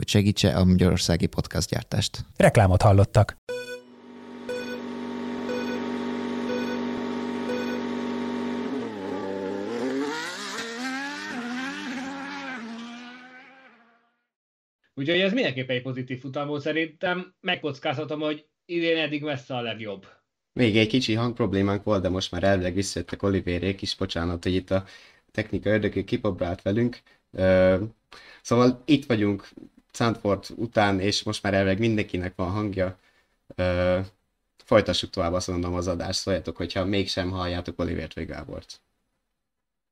hogy segítse a magyarországi podcastgyártást. Reklámot hallottak. Úgyhogy ez mindenképpen egy pozitív futam volt szerintem. Megkockáztatom, hogy idén eddig messze a legjobb. Még egy kicsi hangproblémánk volt, de most már elvileg visszajöttek Olivérék is, bocsánat, hogy itt a technika ördögő kipabrált velünk. Szóval itt vagyunk Sandford után, és most már elvileg mindenkinek van hangja. Folytassuk tovább azt mondom az adást, szóljatok, hogyha mégsem halljátok Olivért vagy Gábort.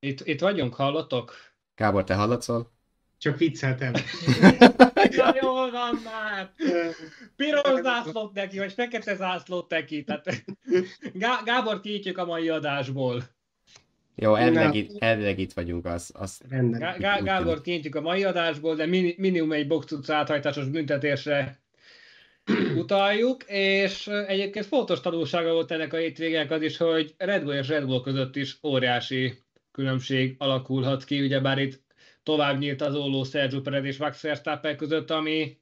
Itt, itt vagyunk, hallottok? Gábor, te hallatszol? Csak vicceltem. Na jól van már! Piros zászlót neki, vagy fekete zászlót neki. Tehát Gá- Gábor kiítjük a mai adásból. Jó, elvileg, itt, elvileg itt vagyunk, az, az Gá- Gá- Gábor kintjük a mai adásból, de min- minimum egy box utca áthajtásos büntetésre utaljuk, és egyébként fontos tanulsága volt ennek a hétvégek az is, hogy Red Bull és Red Bull között is óriási különbség alakulhat ki, ugyebár itt tovább nyílt az olló Sergio Perez és Max Verstappen között, ami,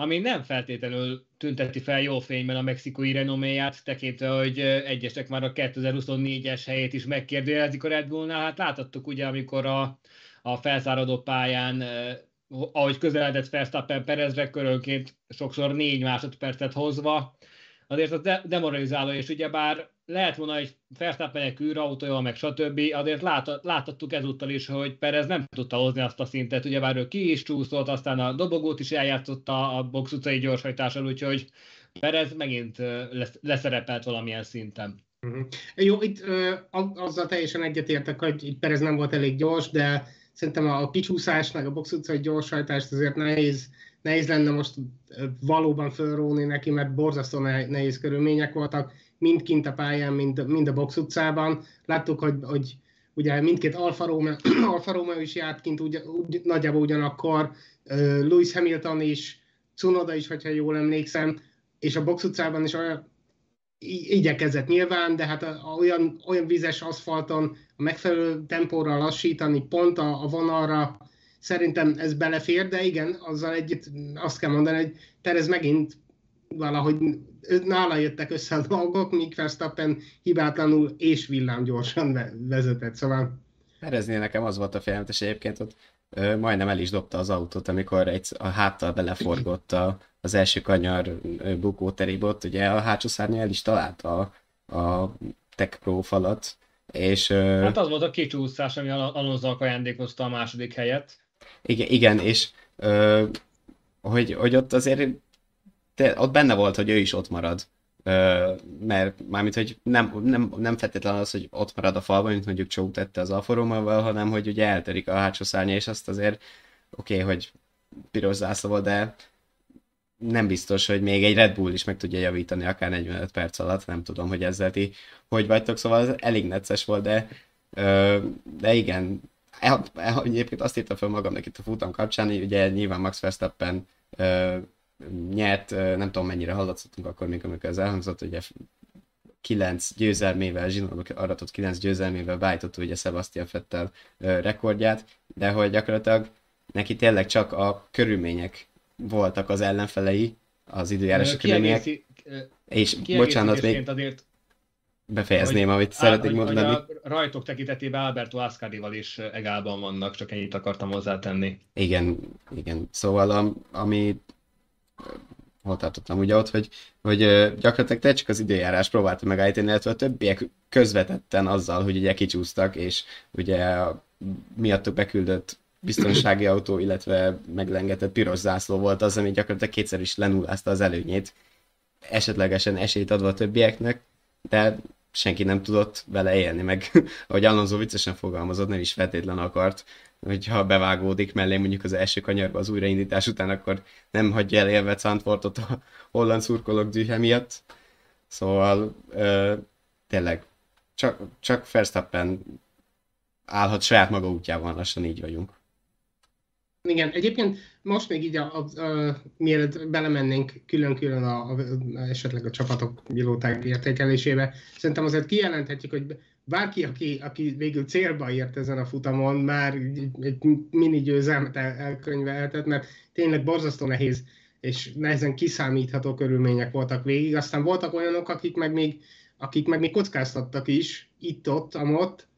ami nem feltétlenül tünteti fel jó fényben a mexikói renoméját, tekintve, hogy egyesek már a 2024-es helyét is megkérdőjelezik a Red Bullnál. Hát láthattuk ugye, amikor a, a felszáradó pályán, ahogy közeledett Verstappen Perezre, körönként sokszor négy másodpercet hozva, azért az de- demoralizáló, és ugyebár lehet volna egy Verstappenek űrautója, meg stb. Azért lát, láthattuk ezúttal is, hogy Perez nem tudta hozni azt a szintet, ugyebár ő ki is csúszott, aztán a dobogót is eljátszotta a box utcai gyorshajtással, úgyhogy Perez megint lesz, leszerepelt valamilyen szinten. Uh-huh. Jó, itt uh, azzal teljesen egyetértek, hogy itt Perez nem volt elég gyors, de szerintem a kicsúszás, meg a box utcai gyorshajtást azért nehéz, nehéz lenne most valóban fölróni neki, mert borzasztó nehéz körülmények voltak mind kint a pályán, mind, mind a box utcában. Láttuk, hogy, hogy ugye mindkét Alfa Romeo, Alfa Romeo is járt kint ugy, ugy, nagyjából ugyanakkor, Lewis Hamilton is, Cunoda is, hogyha jól emlékszem, és a box utcában is olyan igyekezett nyilván, de hát a, a, olyan, olyan vizes aszfalton a megfelelő tempóra lassítani pont a, a vonalra, szerintem ez belefér, de igen, azzal együtt azt kell mondani, hogy Terez megint valahogy nála jöttek össze a dolgok, míg Verstappen hibátlanul és villámgyorsan vezetett, szóval... Pereznél nekem az volt a félelmetes egyébként, ott ö, majdnem el is dobta az autót, amikor egy, a háttal beleforgott a, az első kanyar bukóterébe, ott ugye a hátsó szárnya el is találta a, a Tech Pro falat, és... Ö, hát az volt a kicsúszás, ami Alonso ajándékozta a második helyet. Igen, igen és ö, hogy, hogy ott azért de ott benne volt, hogy ő is ott marad. Ö, mert mármint, hogy nem, nem, nem feltétlen az, hogy ott marad a falban, mint mondjuk Csó tette az Alfa Romeo-val, hanem hogy ugye elterik a hátsó szárnya, és azt azért oké, okay, hogy piros zászló de nem biztos, hogy még egy Red Bull is meg tudja javítani akár 45 perc alatt, nem tudom, hogy ezzel ti hogy vagytok, szóval ez elég necces volt, de, de igen, egyébként azt írtam fel magamnak itt a futam kapcsán, hogy ugye nyilván Max Verstappen nyert, nem tudom mennyire hallatszottunk akkor még, amikor ez elhangzott, ugye 9 győzelmével, Zsinónak aratott 9 győzelmével beállított ugye Sebastian Fettel rekordját, de hogy gyakorlatilag neki tényleg csak a körülmények voltak az ellenfelei, az időjárási körülmények. És bocsánat, még azért befejezném, hogy, amit szeretnék mondani. A rajtok tekintetében Alberto Ascarival is egálban vannak, csak ennyit akartam hozzátenni. Igen, igen. Szóval ami hol tartottam ugye ott, hogy, hogy gyakorlatilag te csak az időjárás próbálta megállítani, illetve a többiek közvetetten azzal, hogy ugye kicsúsztak, és ugye a miattuk beküldött biztonsági autó, illetve meglengetett piros zászló volt az, ami gyakorlatilag kétszer is lenullázta az előnyét, esetlegesen esélyt adva a többieknek, de senki nem tudott vele élni, meg ahogy Alonso viccesen fogalmazott, nem is feltétlen akart, hogyha bevágódik mellé mondjuk az első kanyarba az újraindítás után, akkor nem hagyja el élve Zandvoortot a holland szurkolók dühe miatt. Szóval ö, tényleg csak, csak Verstappen állhat saját maga útjában, lassan így vagyunk. Igen, egyébként most még így, a, a, a, mielőtt belemennénk külön-külön a, a, esetleg a csapatok pilóták értékelésébe, szerintem azért kijelenthetjük, hogy bárki, aki, aki végül célba ért ezen a futamon, már egy, egy mini győzelmet el, elkönyvelhetett, mert tényleg borzasztó nehéz és nehezen kiszámítható körülmények voltak végig. Aztán voltak olyanok, akik meg még, akik meg még kockáztattak is, itt-ott, amott,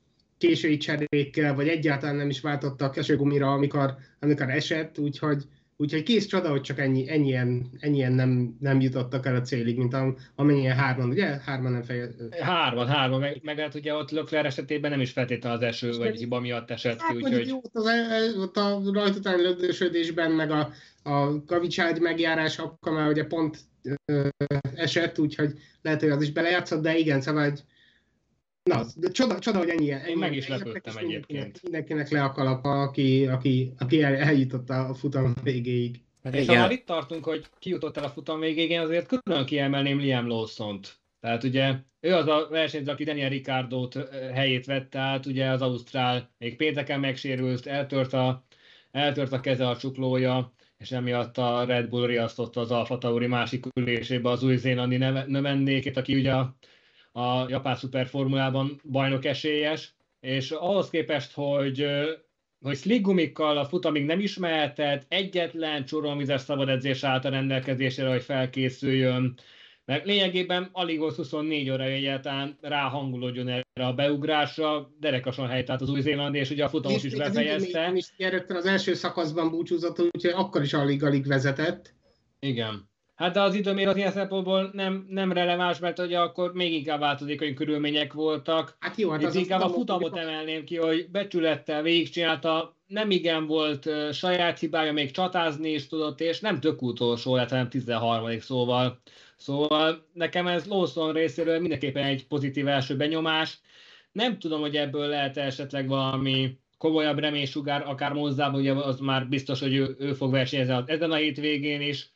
késői cserékkel, vagy egyáltalán nem is váltottak esőgumira, amikor, amikor esett, úgyhogy, úgyhogy kész csoda, hogy csak ennyi, ennyien, ennyien nem, nem jutottak el a célig, mint amennyien hárman, ugye? Hárman nem fejezett. Hárman, hárman, meg, meg hát ugye ott Lökler esetében nem is feltétlenül az eső vagy hiba miatt esett ki, hát, úgyhogy... Jó, ott, az, ott a rajt után lögdösödésben, meg a, a kavicságy megjárás, akkor már ugye pont ö, esett, úgyhogy lehet, hogy az is belejátszott, de igen, szóval egy, Na, de csoda, csoda hogy ennyi. ennyi meg is lepődtem egyébként. Mindenkinek, mindenkinek le a kalapa, aki, aki, aki el, eljutott a futam végéig. Hát és ha itt tartunk, hogy kijutott el a futam végéig, én azért külön kiemelném Liam Lawson-t. Tehát ugye ő az a versenyző, aki Daniel ricardo helyét vette át, ugye az Ausztrál még pénteken megsérült, eltört a, eltört a keze a csuklója, és emiatt a Red Bull riasztotta az Alfa Tauri másik ülésébe az új-zélandi növendékét, aki ugye a a japán szuperformulában bajnok esélyes, és ahhoz képest, hogy hogy sliggumikkal a futamig nem ismerhetett, egyetlen csoromvizes szabad edzés állt a rendelkezésére, hogy felkészüljön, mert lényegében alig volt 24 óra egyáltalán ráhangulódjon erre a beugrásra, derekasan helytált az új-zélandi, és ugye a futamos is befejezte. És rögtön az első szakaszban búcsúzott, úgyhogy akkor is alig-alig vezetett. Igen. Hát de az időmér az ilyen szempontból nem, nem releváns, mert ugye akkor még inkább változékony körülmények voltak. Hát jó, hát az inkább a futamot emelném ki, hogy becsülettel végigcsinálta, nem igen volt uh, saját hibája, még csatázni is tudott, és nem tök utolsó lett, hanem 13 szóval. Szóval nekem ez Lawson részéről mindenképpen egy pozitív első benyomás. Nem tudom, hogy ebből lehet esetleg valami komolyabb reménysugár, akár mozzában, ugye az már biztos, hogy ő, ő fog versenyezni ezen a hétvégén is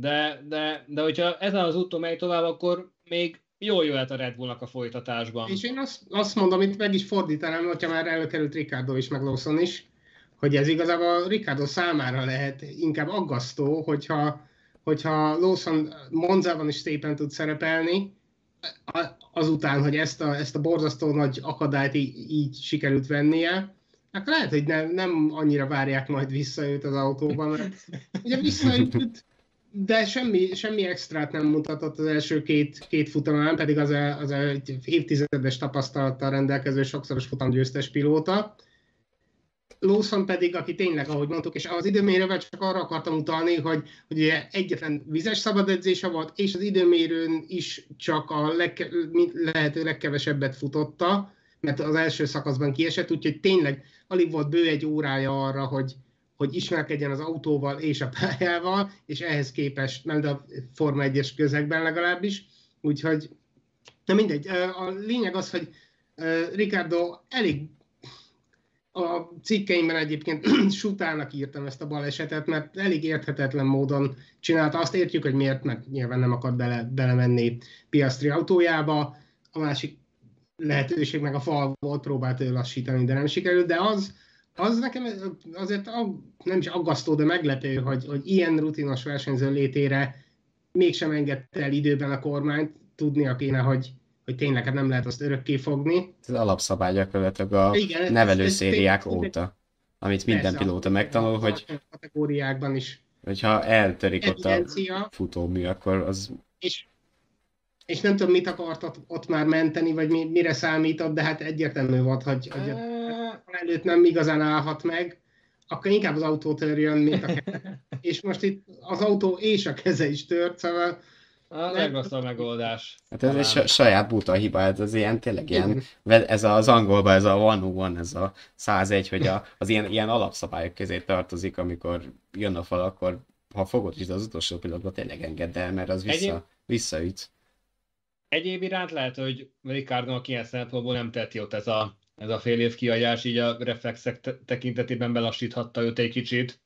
de, de, de hogyha ezen az úton megy tovább, akkor még jól jöhet a Red Bullnak a folytatásban. És én azt, azt mondom, itt meg is fordítanám, hogyha már előkerült Ricardo is, meg Lawson is, hogy ez igazából Ricardo számára lehet inkább aggasztó, hogyha, hogyha Lawson Monzában is szépen tud szerepelni, azután, hogy ezt a, ezt a borzasztó nagy akadályt így, így sikerült vennie, akkor lehet, hogy nem, nem annyira várják majd vissza őt az autóban, mert ugye visszaüt, de semmi, semmi extrát nem mutatott az első két, két futamán, pedig az, a, az a egy évtizedes tapasztalattal rendelkező sokszoros futamgyőztes pilóta. Lawson pedig, aki tényleg, ahogy mondtuk, és az időmérővel csak arra akartam utalni, hogy, hogy ugye egyetlen vizes szabad edzése volt, és az időmérőn is csak a legke, lehető legkevesebbet futotta, mert az első szakaszban kiesett, úgyhogy tényleg alig volt bő egy órája arra, hogy, hogy ismerkedjen az autóval és a pályával, és ehhez képest, nem a Forma 1-es közegben legalábbis, úgyhogy na mindegy, a lényeg az, hogy Ricardo elég a cikkeimben egyébként sutának írtam ezt a balesetet, mert elég érthetetlen módon csinálta. Azt értjük, hogy miért, mert nyilván nem akar bele, belemenni Piastri autójába. A másik lehetőség meg a fal volt, próbált ő lassítani, de nem sikerült, de az, az nekem azért nem is aggasztó, de meglepő, hogy, hogy ilyen rutinos versenyző létére mégsem engedte el időben a kormányt, tudnia kéne, hogy, hogy tényleg hát nem lehet azt örökké fogni. Ez alapszabály gyakorlatilag a Igen, nevelőszériák ez, ez, óta, amit minden pilóta megtanul, hogy kategóriákban is. Hogyha eltörik ott a futómű, akkor az... És, és nem tudom, mit akart ott, ott már menteni, vagy mi, mire számított, de hát egyértelmű volt, hogy, hogy előtt nem igazán állhat meg, akkor inkább az autó törjön, mint a keze. És most itt az autó és a keze is tört, szóval... A legrosszabb megoldás. Hát ez egy saját buta hiba, ez az ilyen tényleg ilyen, ez az angolban ez a one one, ez a 101, hogy a, az ilyen, ilyen alapszabályok közé tartozik, amikor jön a fal, akkor ha fogod is, de az utolsó pillanatban tényleg engedd el, mert az vissza, visszaüt. Egyéb iránt lehet, hogy Ricardo ilyen szempontból nem tett jót ez a, ez a fél év kiadás, így a reflexek te- tekintetében belassíthatta őt egy kicsit.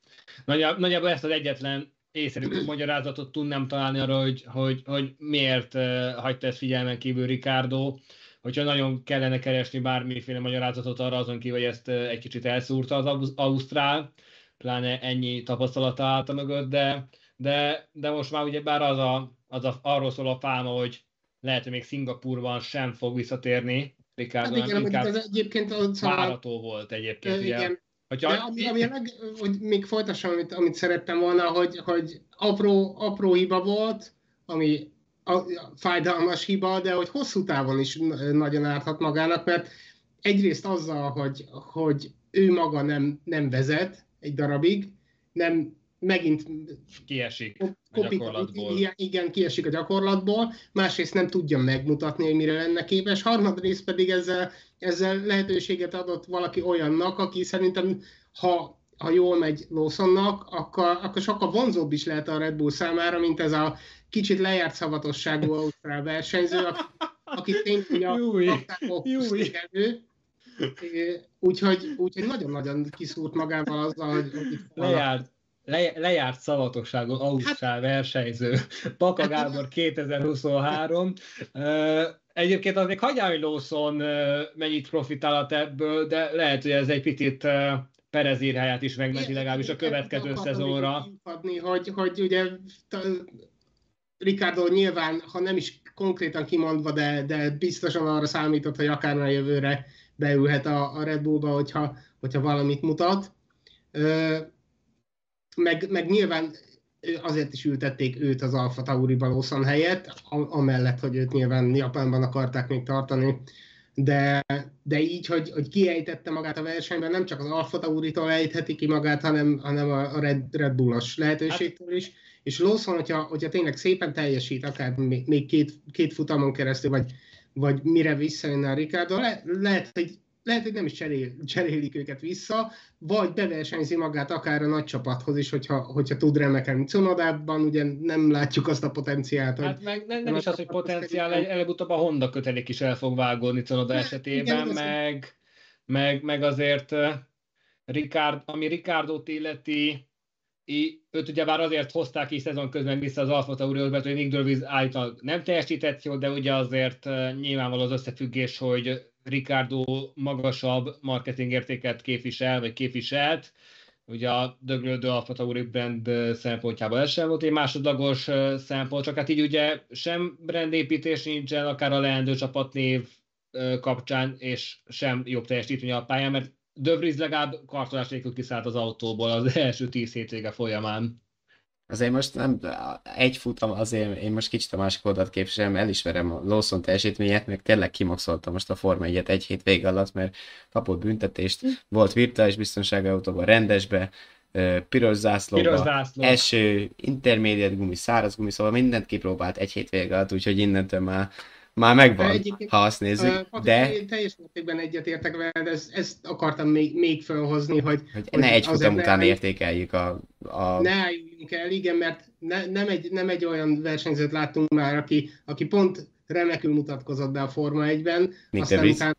Nagyjából, nagyjából ezt az egyetlen észszerű magyarázatot tudnám találni arra, hogy, hogy, hogy miért hagyta ezt figyelmen kívül Ricardo, hogyha nagyon kellene keresni bármiféle magyarázatot arra azon kívül, hogy ezt egy kicsit elszúrta az Ausztrál, pláne ennyi tapasztalata állt a mögött, de, de, de most már ugye bár az, a, az a, arról szól a fáma, hogy lehet, hogy még Szingapurban sem fog visszatérni, Ricardo, hát igen, inkább az egyébként az várható volt egyébként. Ugye, igen. Hogyha, De ami, ami a leg, hogy még folytassam, amit, amit szerettem volna, hogy, hogy apró, apró hiba volt, ami a, a fájdalmas hiba, de hogy hosszú távon is nagyon árthat magának, mert egyrészt azzal, hogy, hogy ő maga nem, nem vezet egy darabig, nem megint kiesik a gyakorlatból. Igen, kiesik a gyakorlatból, másrészt nem tudja megmutatni, hogy mire lenne képes, harmadrészt pedig ezzel, ezzel lehetőséget adott valaki olyannak, aki szerintem, ha, ha jól megy Lawsonnak, akkor, akkor sokkal vonzóbb is lehet a Red Bull számára, mint ez a kicsit lejárt szavatosságú ausztrál versenyző, aki, aki tényleg a elő, Úgyhogy, úgyhogy nagyon-nagyon kiszúrt magával azzal, hogy, hogy lejárt, le, lejárt szavatosságú ausztrál hát, versenyző, Paka Gábor 2023. Egyébként az még hagyjál, hogy Lawson mennyit profitálhat ebből, de lehet, hogy ez egy picit Perez írháját is megmenti legalábbis a következő szezonra. Adni, hogy, hogy ugye Ricardo nyilván, ha nem is konkrétan kimondva, de, de biztosan arra számított, hogy akár a jövőre beülhet a, a Red Bullba, hogyha, hogyha valamit mutat meg, meg nyilván azért is ültették őt az Alfa Tauri Balószon helyett, amellett, hogy őt nyilván Japánban akarták még tartani, de, de így, hogy, hogy kiejtette magát a versenyben, nem csak az Alfa Tauri-tól ejtheti ki magát, hanem, hanem a Red, Red Bullos lehetőségtől is, és Lawson, hogyha, hogyha tényleg szépen teljesít, akár még, két, két futamon keresztül, vagy, vagy mire visszajönne a Ricardo, le, lehet, hogy lehet, hogy nem is cserél, cserélik őket vissza, vagy beversenyzi magát akár a nagy csapathoz is, hogyha, hogyha tud remekelni. Cunodában ugye nem látjuk azt a potenciált. Hát meg nem, nem is az, hogy potenciál, előbb-utóbb a Honda kötelék is el fog vágódni Cunoda esetében, igen, meg, meg, meg azért Ricard, ami Ricardo-t illeti, őt ugye bár azért hozták is szezon közben vissza az Alfa Taurihoz, mert hogy Nick Dörviz állítólag nem teljesített jól, de ugye azért nyilvánvaló az összefüggés, hogy Ricardo magasabb marketing értéket képvisel, vagy képviselt, ugye a döglődő Alfa Tauri brand szempontjából ez sem volt egy másodlagos szempont, csak hát így ugye sem brandépítés nincsen, akár a leendő csapatnév kapcsán, és sem jobb teljesítmény a pályán, mert De Vries legalább kartolás nélkül kiszállt az autóból az első tíz hétvége folyamán. Azért most nem egy futam, azért én most kicsit a másik oldalt képviselem, elismerem a Lawson teljesítményét, meg tényleg kimaxoltam most a Forma 1 egy hét vége alatt, mert kapott büntetést, hm. volt virtuális biztonsági autóban, rendesbe, piros zászlóba, piros zászló. eső, intermediate gumi, száraz gumi, szóval mindent kipróbált egy hét vége alatt, úgyhogy innentől már már megvan, Egyébként, ha azt nézzük, uh, de... Én teljes mértékben egyetértek vele, de ezt, ezt akartam még, még felhozni, hogy... Hogy, hogy ne egy futam után ne, értékeljük a, a... Ne álljunk el, igen, mert ne, nem, egy, nem egy olyan versenyzőt láttunk már, aki, aki pont remekül mutatkozott be a Forma 1-ben, aztán utána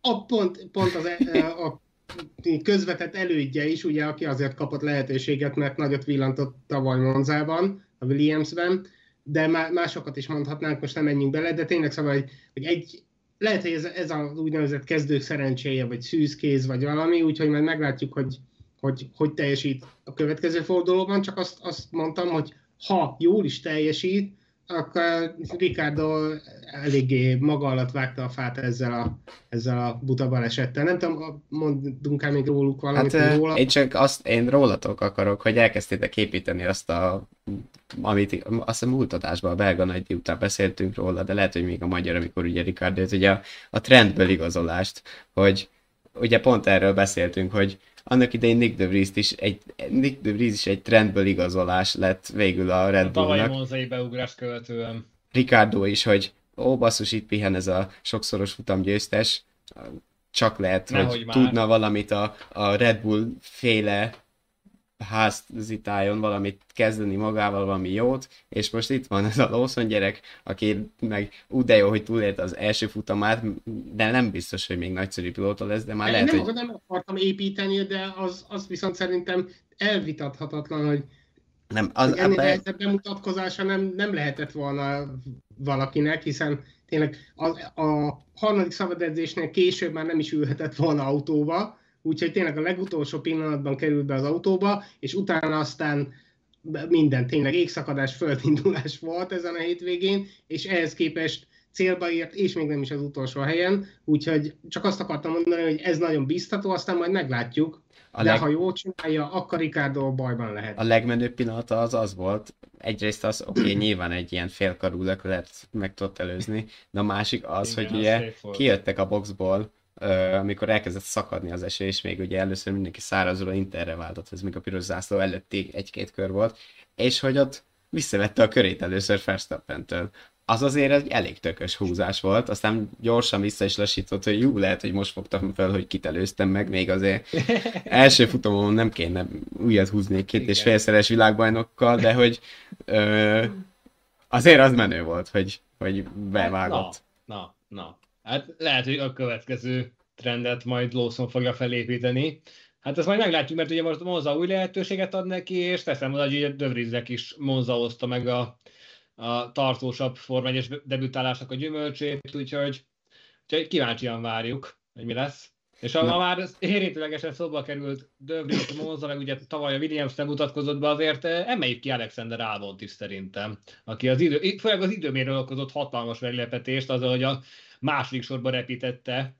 a pont, pont az, e- a közvetett elődje is, ugye, aki azért kapott lehetőséget, mert nagyot villantott tavaly Monzában, a Williamsben, de másokat is mondhatnánk, most nem menjünk bele, de tényleg szóval, hogy, hogy egy, lehet, hogy ez, ez az úgynevezett kezdők szerencséje, vagy szűzkéz, vagy valami, úgyhogy majd meglátjuk, hogy hogy, hogy teljesít a következő fordulóban, csak azt, azt mondtam, hogy ha jól is teljesít, akkor Ricardo eléggé maga alatt vágta a fát ezzel a, ezzel a buta balesettel. Nem tudom, mondunk el még róluk valamit? Hát, róla? Én csak azt, én rólatok akarok, hogy elkezdtétek építeni azt a amit azt hiszem múlt adásban a belga nagy után beszéltünk róla, de lehet, hogy még a magyar, amikor ugye Ricardo, ugye a, a trendből igazolást, hogy ugye pont erről beszéltünk, hogy annak idején Nick de Vries is egy, Nick de Vries is egy trendből igazolás lett végül a Red Bullnak. A tavalyi monzai beugrás követően. Ricardo is, hogy ó, basszus, itt pihen ez a sokszoros futam győztes, csak lehet, Nehogy hogy már. tudna valamit a, a Red Bull féle házitáljon valamit kezdeni magával, valami jót, és most itt van ez a Lawson gyerek, aki meg úgy de jó, hogy túlélte az első futamát, de nem biztos, hogy még nagyszerű pilóta lesz, de már Én lehet, nem, hogy... nem akartam építeni, de az, az viszont szerintem elvitathatatlan, hogy Nem, az, ennél ebbe- nehezebb bemutatkozása nem, nem lehetett volna valakinek, hiszen tényleg a, a harmadik szabadedzésnél később már nem is ülhetett volna autóba, úgyhogy tényleg a legutolsó pillanatban került be az autóba, és utána aztán minden, tényleg égszakadás, földindulás volt ezen a hétvégén, és ehhez képest célba ért, és még nem is az utolsó helyen, úgyhogy csak azt akartam mondani, hogy ez nagyon biztató, aztán majd meglátjuk, A de leg- ha jól csinálja, akkor Ricardo bajban lehet. A legmenőbb pillanata az az volt, egyrészt az, oké, okay, nyilván egy ilyen félkarú löklet meg tudott előzni, de a másik az, Igen, hogy az ugye kijöttek a boxból, amikor elkezdett szakadni az eső, és még ugye először mindenki szárazról Interre váltott, ez még a piros zászló előtti egy-két kör volt, és hogy ott visszavette a körét először Verstappentől. Az azért egy elég tökös húzás volt, aztán gyorsan vissza is lassított, hogy jó, lehet, hogy most fogtam fel, hogy kit előztem meg, még azért első futamon nem kéne újat húzni két és Igen. félszeres világbajnokkal, de hogy ö, azért az menő volt, hogy, hogy bevágott. Na, na, na. Hát lehet, hogy a következő trendet majd Lawson fogja felépíteni. Hát ezt majd meglátjuk, mert ugye most Monza új lehetőséget ad neki, és teszem oda, hogy Vriesnek is Monza hozta meg a, a tartósabb 1 debütálásnak a gyümölcsét, úgyhogy, úgyhogy kíváncsian várjuk, hogy mi lesz. És ha már érintőlegesen szóba került De Vries Monza, meg ugye tavaly a Williams nem mutatkozott be, azért eh, emeljük ki Alexander Albont is szerintem, aki az idő, főleg az időmérő okozott hatalmas meglepetést, azzal, hogy a második sorba repítette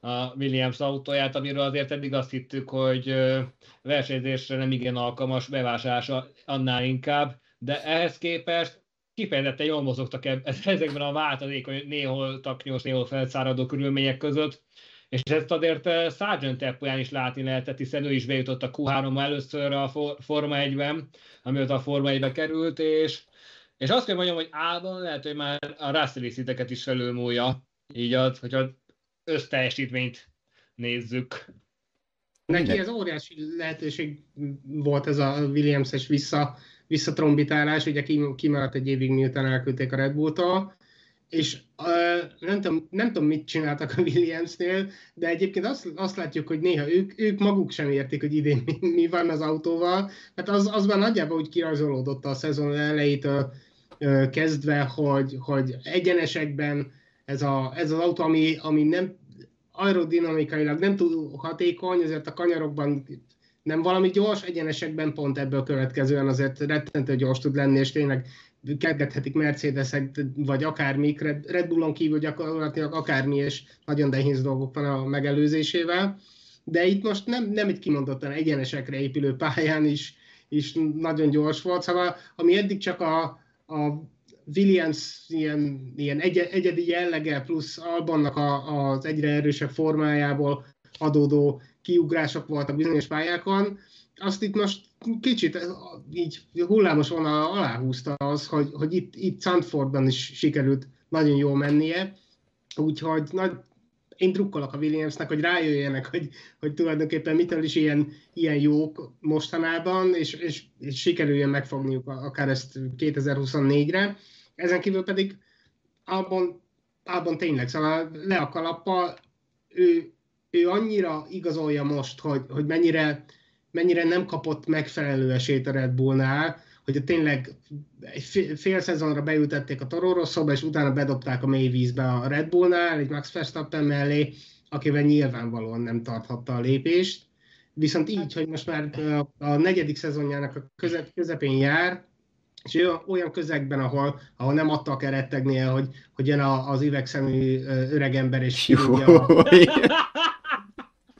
a Williams autóját, amiről azért eddig azt hittük, hogy versenyzésre nem igen alkalmas, bevásárlása annál inkább, de ehhez képest kifejezetten jól mozogtak ezekben a változékony, néhol taknyos, néhol felszáradó körülmények között, és ezt azért Sargent tempóján is látni lehetett, hiszen ő is bejutott a Q3 először a For- Forma 1-ben, amióta a Forma 1-be került, és, és azt kell mondjam, hogy álban lehet, hogy már a Russell is felülmúlja, így az, hogyha összteljesítményt nézzük. Neki ez óriási lehetőség volt ez a Williams-es vissza, visszatrombitálás, ugye kim- kimaradt egy évig, miután elküldték a Red Bull-tól, és uh, nem, tudom, nem tudom, mit csináltak a Williamsnél, de egyébként azt, azt látjuk, hogy néha ők, ők maguk sem értik, hogy idén mi, mi van az autóval, mert az, az már nagyjából úgy kirajzolódott a szezon elejétől uh, kezdve, hogy, hogy egyenesekben ez, a, ez az autó, ami, ami nem aerodinamikailag nem túl hatékony, ezért a kanyarokban nem valami gyors, egyenesekben pont ebből következően azért rettentő gyors tud lenni, és tényleg kergethetik Mercedesek, vagy akármik, Red, Bullon kívül gyakorlatilag akármi, és nagyon nehéz dolgok van a megelőzésével. De itt most nem, nem egy kimondottan egyenesekre épülő pályán is, is nagyon gyors volt, szóval ami eddig csak a, a Williams ilyen, ilyen egy, egyedi jellege plusz Albonnak a, az egyre erősebb formájából adódó kiugrások voltak bizonyos pályákon, azt itt most kicsit így hullámos vonal aláhúzta az, hogy, hogy itt, itt Sandfordban is sikerült nagyon jól mennie, úgyhogy nagy, én drukkolok a Williamsnek, hogy rájöjjenek, hogy, hogy tulajdonképpen mitől is ilyen, ilyen jók mostanában, és, és, és sikerüljön megfogniuk akár ezt 2024-re. Ezen kívül pedig abban, abban tényleg, szóval le a kalappal, ő, ő annyira igazolja most, hogy, hogy mennyire, mennyire nem kapott megfelelő esélyt a Red Bullnál, hogy tényleg egy fél szezonra beültették a Toro Rosso-ba, és utána bedobták a mély vízbe a Red Bullnál, egy Max Verstappen mellé, akivel nyilvánvalóan nem tarthatta a lépést. Viszont így, hogy most már a negyedik szezonjának a közep, közepén jár, és olyan, olyan közegben, ahol, ahol nem attól kell rettegnie, hogy, hogy jön az üvegszemű öregember, és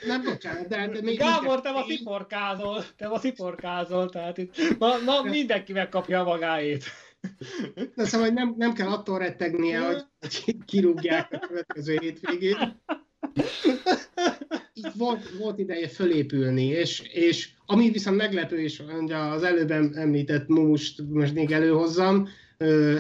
nem bocsánat, de, de még Gábor, te ma sziporkázol, te ma sziporkázol, tehát itt ma, ma mindenki megkapja magáét. Na szóval hogy nem, nem kell attól rettegnie, hogy kirúgják a következő hétvégén. Volt, volt ideje fölépülni, és, és ami viszont meglepő, és az előbb említett most, most még előhozzam,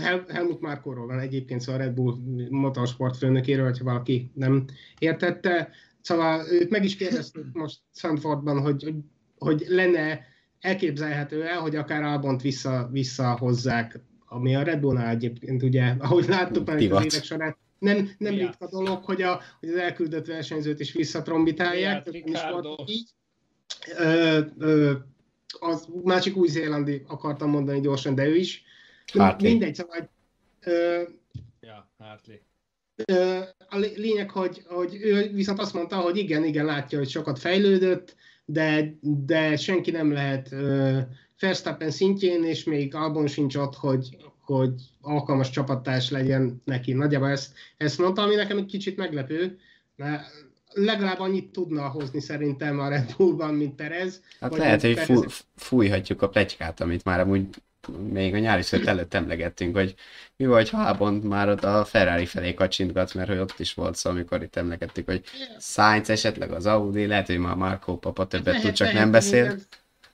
Hel- Helmut Márkóról van egyébként szó a Red Bull motorsport főnökéről, hogyha valaki nem értette. Szóval őt meg is kérdeztük most Sandfordban, hogy, hogy, hogy lenne elképzelhető el, hogy akár Albont vissza, visszahozzák, ami a Red Bullnál egyébként ugye, ahogy láttuk már az évek során, nem, nem ritka dolog, hogy, a, hogy az elküldött versenyzőt is visszatrombitálják. Is volt így. Ö, ö, az másik új-zélandi akartam mondani gyorsan, de ő is. Hartley. Mindegy, szóval ö, ja, Hartley. Ö, a lényeg, hogy, hogy ő viszont azt mondta, hogy igen, igen, látja, hogy sokat fejlődött, de, de senki nem lehet uh, Verstappen szintjén, és még Albon sincs ott, hogy, hogy alkalmas csapattárs legyen neki. Nagyjából ezt, ezt mondta, ami nekem egy kicsit meglepő, mert legalább annyit tudna hozni szerintem a Red Bullban, mint Perez. Hát lehet, hogy fúj, fújhatjuk a plegykát, amit már amúgy még a nyári szület előtt emlegettünk, hogy mi vagy, ha Albon már ott a Ferrari felé kacsintgat, mert hogy ott is volt szó, amikor itt emlegettük, hogy Sainz esetleg az Audi, lehet, hogy már Marco Papa többet lehet, tud, csak lehet, nem beszél.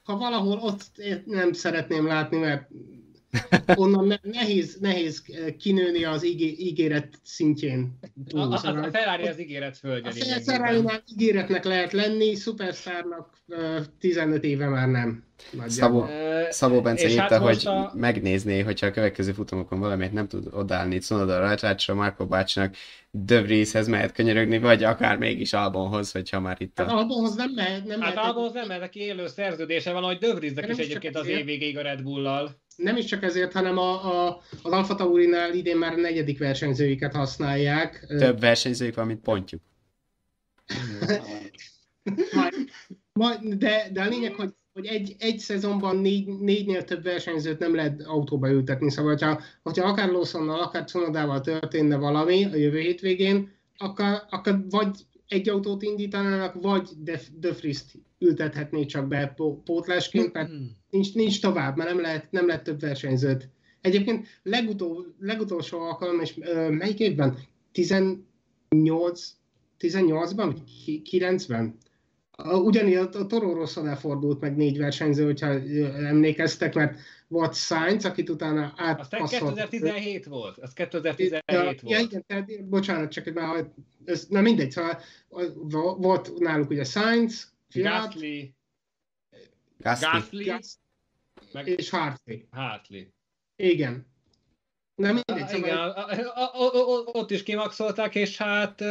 Ha valahol ott nem szeretném látni, mert onnan nehéz, nehéz kinőni az ígéret szintjén. Túl, a, a, a Ferrari az ígéret földje. A ferrari ígéretnek lehet lenni, szupersztárnak 15 éve már nem. Szabó, Szabó Bence írta, hát hogy a... megnézné, hogyha a következő futamokon valamit nem tud odállni Cunoda Rajcsácsra, Marco bácsinak De Vrieshez mehet könyörögni, vagy akár mégis Albonhoz, hogyha már itt a... Hát Albonhoz nem mehet. Nem hát Albonhoz nem mehet, aki élő szerződése van, hogy De Vriesnek is egyébként az év végéig a Red Bull-lal. Nem is csak ezért, hanem a, a, az Alfa Taurinál idén már a negyedik versenyzőiket használják. Több versenyzőjük van, mint pontjuk. de, de a lényeg, hogy hogy egy, egy szezonban négy, négynél több versenyzőt nem lehet autóba ültetni. Szóval, hogyha, hogyha akár Lawsonnal, akár Cunodával történne valami a jövő hétvégén, akkor, akkor vagy egy autót indítanának, vagy Frist ültethetné csak be pótlásként, mert mm-hmm. nincs, nincs tovább, mert nem lehet, nem lehet több versenyzőt. Egyébként legutol, legutolsó alkalom, és ö, melyik évben? 18, 18-ban? 90? Ugyanígy a, a Toro Rosso fordult meg négy versenyző, hogyha emlékeztek, mert volt Sainz, akit utána átpasszolt. Aztán 2017 volt, az 2017 ja, volt. Ja, igen, tehát, bocsánat, csak már, ez, na mindegy, szóval volt náluk ugye Sainz, Fiat, Gasly, Gasly, Gasly meg és Hartley. Hartley. Igen. Na mindegy, szóval... Igen, ott is kimaxolták, és hát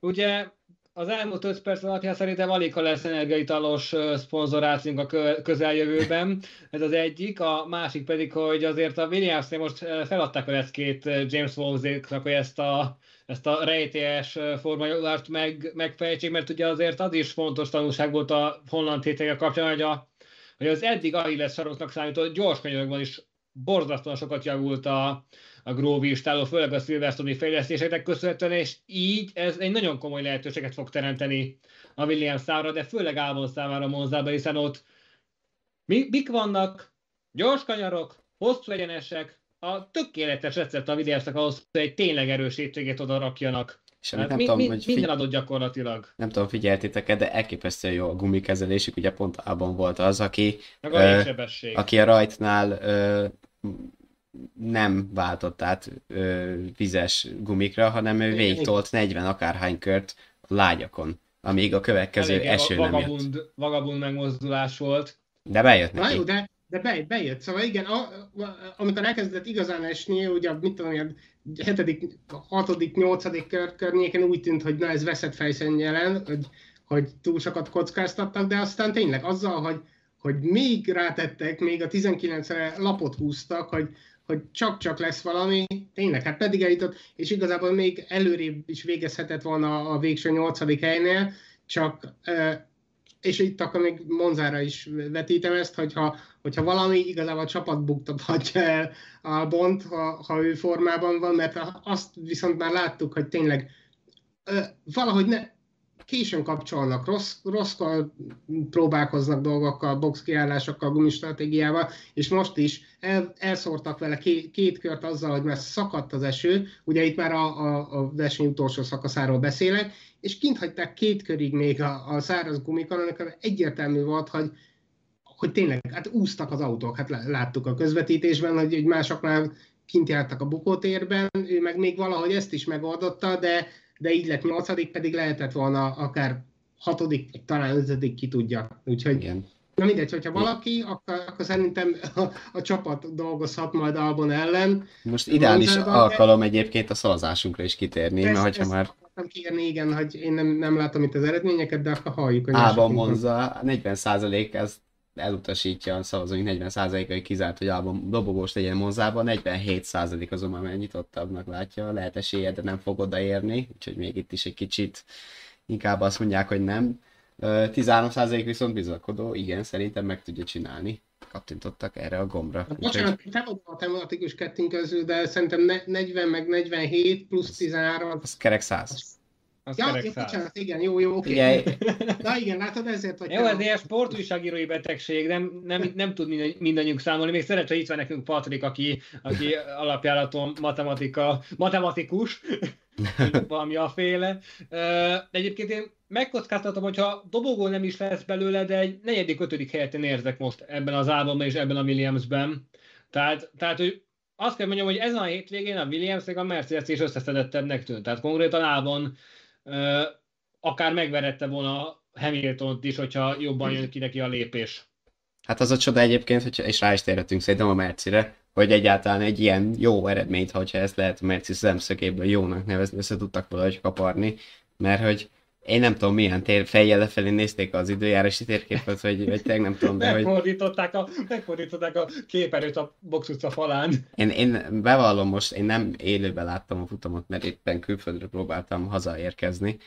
ugye az elmúlt 5 perc alapján szerintem alig ha lesz energiaitalos szponzorációnk a közeljövőben. Ez az egyik. A másik pedig, hogy azért a williams most feladták a leckét James Wolzéknak, hogy ezt a, ezt a rejtélyes formajogást meg, megfejtsék, mert ugye azért az is fontos tanulság volt a holland tétege kapcsán, hogy, a, hogy az eddig Achilles saroknak számított gyors kanyarokban is borzasztóan sokat javult a, a Grovi istáló, főleg a Silverstone-i fejlesztéseknek köszönhetően, és így ez egy nagyon komoly lehetőséget fog teremteni a Williams számára, de főleg Albon számára Monzába, hiszen ott mi, mik vannak? Gyors kanyarok, hosszú egyenesek, a tökéletes recept a Williamsnek ahhoz, hogy egy tényleg erős étvéget oda rakjanak. És hát nem mi, tudom, mi, hogy minden adott gyakorlatilag. Nem tudom, figyeltétek de elképesztően jó a gumikezelésük, ugye pont Albon volt az, aki, Meg a ö, aki a rajtnál ö, nem váltott át ö, vizes gumikra, hanem ő végigtolt 40 akárhány kört lágyakon, amíg a következő Elég eső vagabund, nem jött. Vagabund megmozdulás volt. De bejött neki. Na jó, de, de bejött, bejött. Szóval igen, a, a, amikor elkezdett igazán esni, ugye mit tudom, ilyen hetedik, hatodik, nyolcadik kör, környéken úgy tűnt, hogy na ez veszett fejszen jelen, hogy, hogy túl sokat kockáztattak, de aztán tényleg azzal, hogy, hogy még rátettek, még a 19-re lapot húztak, hogy hogy csak-csak lesz valami, tényleg, hát pedig eljutott, és igazából még előrébb is végezhetett volna a végső nyolcadik helynél, csak, és itt akkor még Monzára is vetítem ezt, hogyha, hogyha valami igazából a csapat buktathatja el a Bont, ha, ha ő formában van, mert azt viszont már láttuk, hogy tényleg valahogy ne, későn kapcsolnak, rossz, rosszkal próbálkoznak dolgokkal, box kiállásokkal, gumistratégiával, és most is el, elszórtak vele két, két kört azzal, hogy már szakadt az eső, ugye itt már a, a, a verseny utolsó szakaszáról beszélek, és kint hagyták két körig még a, a száraz gumikon, amikor egyértelmű volt, hogy, hogy tényleg, hát úsztak az autók, hát láttuk a közvetítésben, hogy, hogy másoknál kint jártak a bukótérben, ő meg még valahogy ezt is megoldotta, de de így lett nyolcadik, pedig lehetett volna akár hatodik, talán ötödik, ki tudja. Úgyhogy Igen. Na mindegy, hogyha valaki, akkor, akkor szerintem a, a csapat dolgozhat majd Albon ellen. Most ideális alkalom egyébként a szavazásunkra is kitérni, mert hogyha már... Akartam kérni, igen, hogy én nem, nem látom itt az eredményeket, de akkor halljuk. Ában Monza, 40% ez elutasítja a szavazóink 40%-ai kizárt, hogy Albon dobogós legyen Monzában, 47% azonban már nyitottabbnak látja, lehet esélye, de nem fog odaérni, úgyhogy még itt is egy kicsit inkább azt mondják, hogy nem. 13% viszont bizakodó, igen, szerintem meg tudja csinálni. Kattintottak erre a gombra. Hát, bocsánat, te vagy a tematikus kettőnk közül, de szerintem 40 meg 47 plusz 13. Az kerek 100. Az ja, jó, bocsánat, igen, jó, jó, oké. Okay. Na igen, látod, ezért vagy... Jó, ez ilyen sportújságírói betegség, nem, nem, nem tud mindannyiunk számolni. Még szeretve itt van nekünk Patrik, aki, aki alapjáraton matematika, matematikus, valami a féle. De egyébként én megkockáztatom, hogyha dobogó nem is lesz belőle, de egy negyedik, ötödik helyet én érzek most ebben az államban és ebben a Williamsben. Tehát, tehát hogy azt kell mondjam, hogy ezen a hétvégén a Williams a Mercedes is összeszedettebbnek tűnt. Tehát konkrétan álban akár megverette volna Hamilton is, hogyha jobban jön ki neki a lépés. Hát az a csoda egyébként, hogyha, és rá is térhetünk szerintem a Mercire, hogy egyáltalán egy ilyen jó eredményt, hogyha ezt lehet a Merci szemszögéből jónak nevezni, össze tudtak valahogy kaparni, mert hogy én nem tudom milyen tér, fejjel lefelé nézték az időjárási térképet, vagy, vagy tényleg nem tudom, de megfordították hogy... A, megfordították a képerőt a box utca falán. Én, én bevallom most, én nem élőben láttam a futamot, mert éppen külföldre próbáltam hazaérkezni,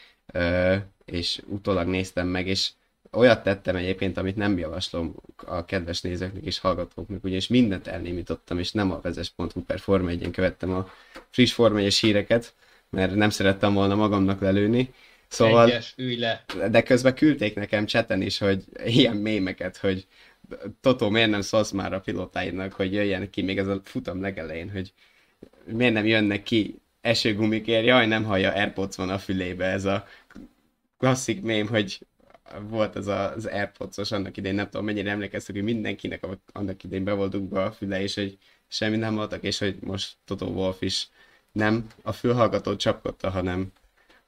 és utólag néztem meg, és olyat tettem egyébként, amit nem javaslom a kedves nézőknek és hallgatóknak, ugyanis mindent elnémítottam, és nem a vezes.hu per Forma 1 követtem a friss Forma 1 híreket, mert nem szerettem volna magamnak lelőni, Szóval, Egyes, ülj le. De közben küldték nekem cseten is, hogy ilyen mémeket, hogy Totó, miért nem szólsz már a pilotáidnak, hogy jöjjen ki még ez a futam legelején, hogy miért nem jönnek ki esőgumikért, jaj, nem hallja Airpods van a fülébe, ez a klasszik mém, hogy volt a, az Airpods-os annak idején, nem tudom mennyire emlékeztek, hogy mindenkinek annak idején be volt be a füle, és hogy semmi nem voltak, és hogy most Toto Wolf is nem a fülhallgatót csapkodta, hanem,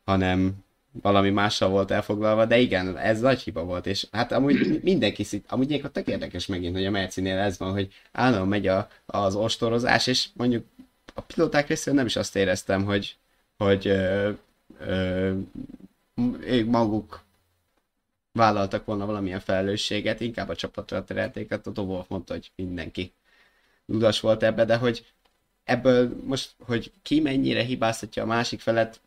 hanem valami mással volt elfoglalva, de igen, ez nagy hiba volt, és hát amúgy mindenki szit, amúgy ilyenkor tök érdekes megint, hogy a Mercinél ez van, hogy állandóan megy a, az ostorozás, és mondjuk a pilóták részéről nem is azt éreztem, hogy, hogy ö, ö, ők maguk vállaltak volna valamilyen felelősséget, inkább a csapatra terelték, hát a Wolf mondta, hogy mindenki ludas volt ebbe, de hogy ebből most, hogy ki mennyire hibáztatja a másik felet,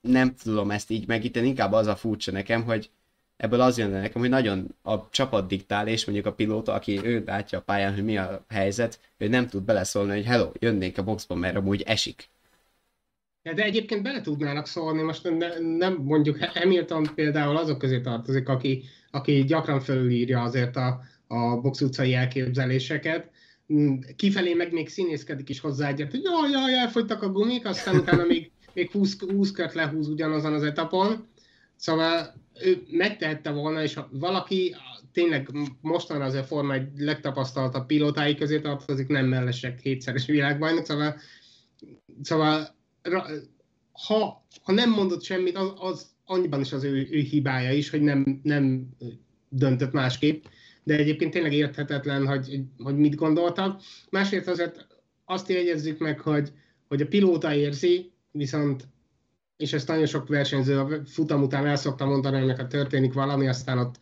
nem tudom ezt így megíteni, inkább az a furcsa nekem, hogy ebből az jön nekem, hogy nagyon a csapat diktál, és mondjuk a pilóta, aki ő látja a pályán, hogy mi a helyzet, ő nem tud beleszólni, hogy hello, jönnék a boxba, mert amúgy esik. Ja, de egyébként bele tudnának szólni, most ne, nem mondjuk Hamilton például azok közé tartozik, aki, aki gyakran fölülírja azért a, a box utcai elképzeléseket, kifelé meg még színészkedik is hozzá egyet, hogy jaj, jaj, elfogytak a gumik, aztán utána még még 20, 20 kört lehúz ugyanazon az etapon, szóval ő megtehette volna, és ha valaki tényleg mostanra az a forma egy legtapasztaltabb pilótái közé tartozik, nem mellesek hétszeres világbajnok, szóval, szóval ha, ha nem mondott semmit, az, az annyiban is az ő, ő hibája is, hogy nem, nem döntött másképp, de egyébként tényleg érthetetlen, hogy, hogy mit gondoltak. Másrészt azért azt jegyezzük meg, hogy, hogy a pilóta érzi, viszont és ezt nagyon sok versenyző a futam után el szokta mondani, hogy neked történik valami, aztán ott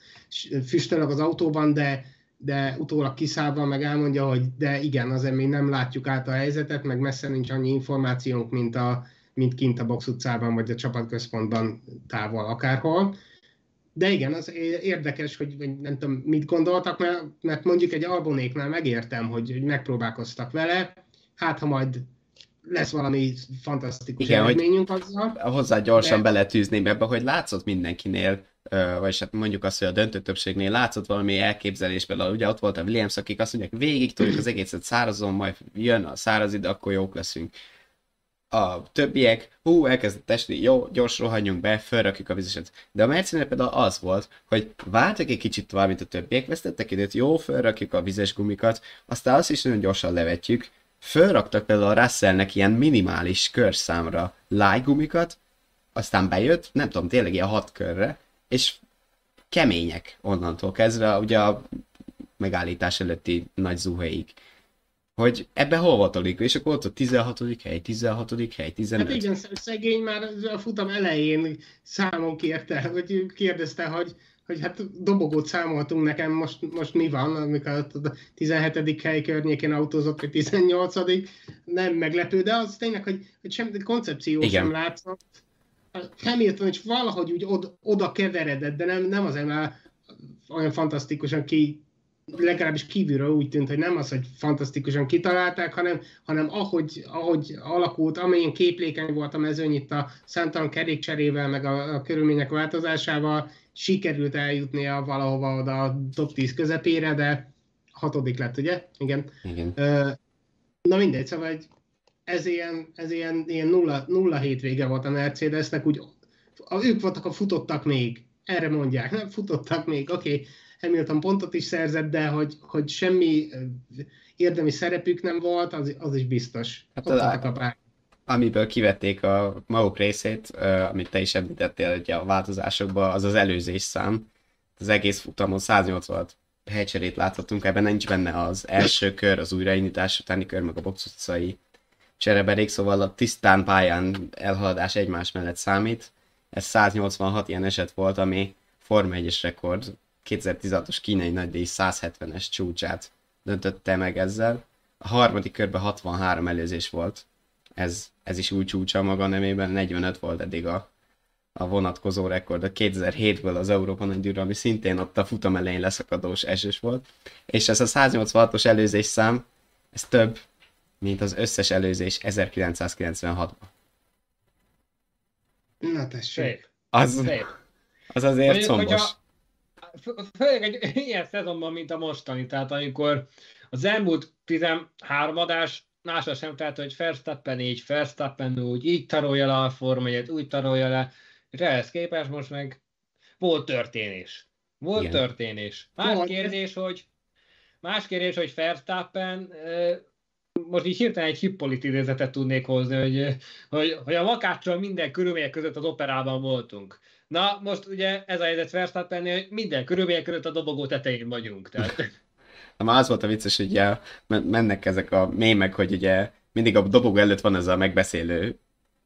füstölök az autóban, de, de utólag kiszállva meg elmondja, hogy de igen, azért még nem látjuk át a helyzetet, meg messze nincs annyi információnk, mint, a, mint kint a box utcában, vagy a csapatközpontban távol akárhol. De igen, az érdekes, hogy nem tudom, mit gondoltak, mert, mert mondjuk egy albonéknál megértem, hogy, hogy megpróbálkoztak vele, hát ha majd lesz valami fantasztikus Igen, eredményünk azzal. Hozzá gyorsan de... beletűzném ebbe, hogy látszott mindenkinél, vagy hát mondjuk azt, hogy a döntő többségnél látszott valami elképzelés, például ugye ott volt a Williams, akik azt mondják, végig tudjuk az egészet szárazon, majd jön a száraz idő, akkor jók leszünk. A többiek, hú, elkezdett esni, jó, gyors rohanjunk be, felrakjuk a vizeset. De a Mercedes például az volt, hogy vártak egy kicsit tovább, mint a többiek, vesztettek időt, jó, felrakjuk a vizes gumikat, aztán azt is nagyon gyorsan levetjük, Fölraktak például a Russellnek ilyen minimális körszámra lájgumikat, aztán bejött, nem tudom, tényleg ilyen hat körre, és kemények onnantól kezdve, ugye a megállítás előtti nagy zuhéig. Hogy ebbe hol tolik? És akkor ott a 16. hely, 16. hely, 15. Hát igen, szegény már a futam elején számon kérte, hogy kérdezte, hogy, hogy hát dobogót számoltunk nekem, most, most mi van, amikor a 17. hely környékén autózott, vagy 18. Nem meglepő, de az tényleg, hogy, hogy semmi koncepció Igen. sem látszott. Hamilton is valahogy úgy oda, oda keveredett, de nem, nem azért már olyan fantasztikusan ki, legalábbis kívülről úgy tűnt, hogy nem az, hogy fantasztikusan kitalálták, hanem, hanem ahogy, ahogy alakult, amilyen képlékeny volt a mezőny itt a számtalan kerékcserével, meg a, a körülmények változásával, sikerült eljutnia valahova oda a top 10 közepére, de hatodik lett, ugye? Igen. Igen. Na mindegy, szóval ez ilyen, ez ilyen, ilyen nulla, nulla hétvége volt a Mercedesnek, úgy a, ők voltak a futottak még, erre mondják, nem futottak még, oké, okay, Hamilton pontot is szerzett, de hogy, hogy semmi érdemi szerepük nem volt, az, az is biztos. Hát a, amiből kivették a maguk részét, amit te is említettél hogy a változásokban, az az előzés szám. Az egész futamon 180 helycserét láthatunk, ebben nincs benne az első kör, az újraindítás utáni kör, meg a box utcai csereberék, szóval a tisztán pályán elhaladás egymás mellett számít. Ez 186 ilyen eset volt, ami Forma 1-es rekord, 2016-os kínai nagydíj 170-es csúcsát döntötte meg ezzel. A harmadik körben 63 előzés volt, ez, ez is új csúcsa maga nemében, 45 volt eddig a, a vonatkozó rekord, a 2007-ből az Európa Nagy ami szintén ott a futam elején leszakadós esős volt, és ez a 186-os előzés szám, ez több, mint az összes előzés 1996-ban. Na tessék. Az, Szép. az azért Mondjuk, combos. Főleg egy ilyen szezonban, mint a mostani, tehát amikor az elmúlt 13 adás másra sem, tehát hogy Verstappen így, Verstappen úgy, így tarolja le a formáját, úgy tarolja le, és ehhez képest most meg volt történés. Volt Igen. történés. Más volt. kérdés, hogy más kérdés, hogy Verstappen most így hirtelen egy hippolit idézetet tudnék hozni, hogy, hogy, hogy a makáccsal minden körülmények között az operában voltunk. Na, most ugye ez a helyzet verstappen hogy minden körülmények között a dobogó tetején vagyunk. Tehát... Már az volt a vicces, hogy ugye mennek ezek a mémek, hogy ugye mindig a dobogó előtt van ez a megbeszélő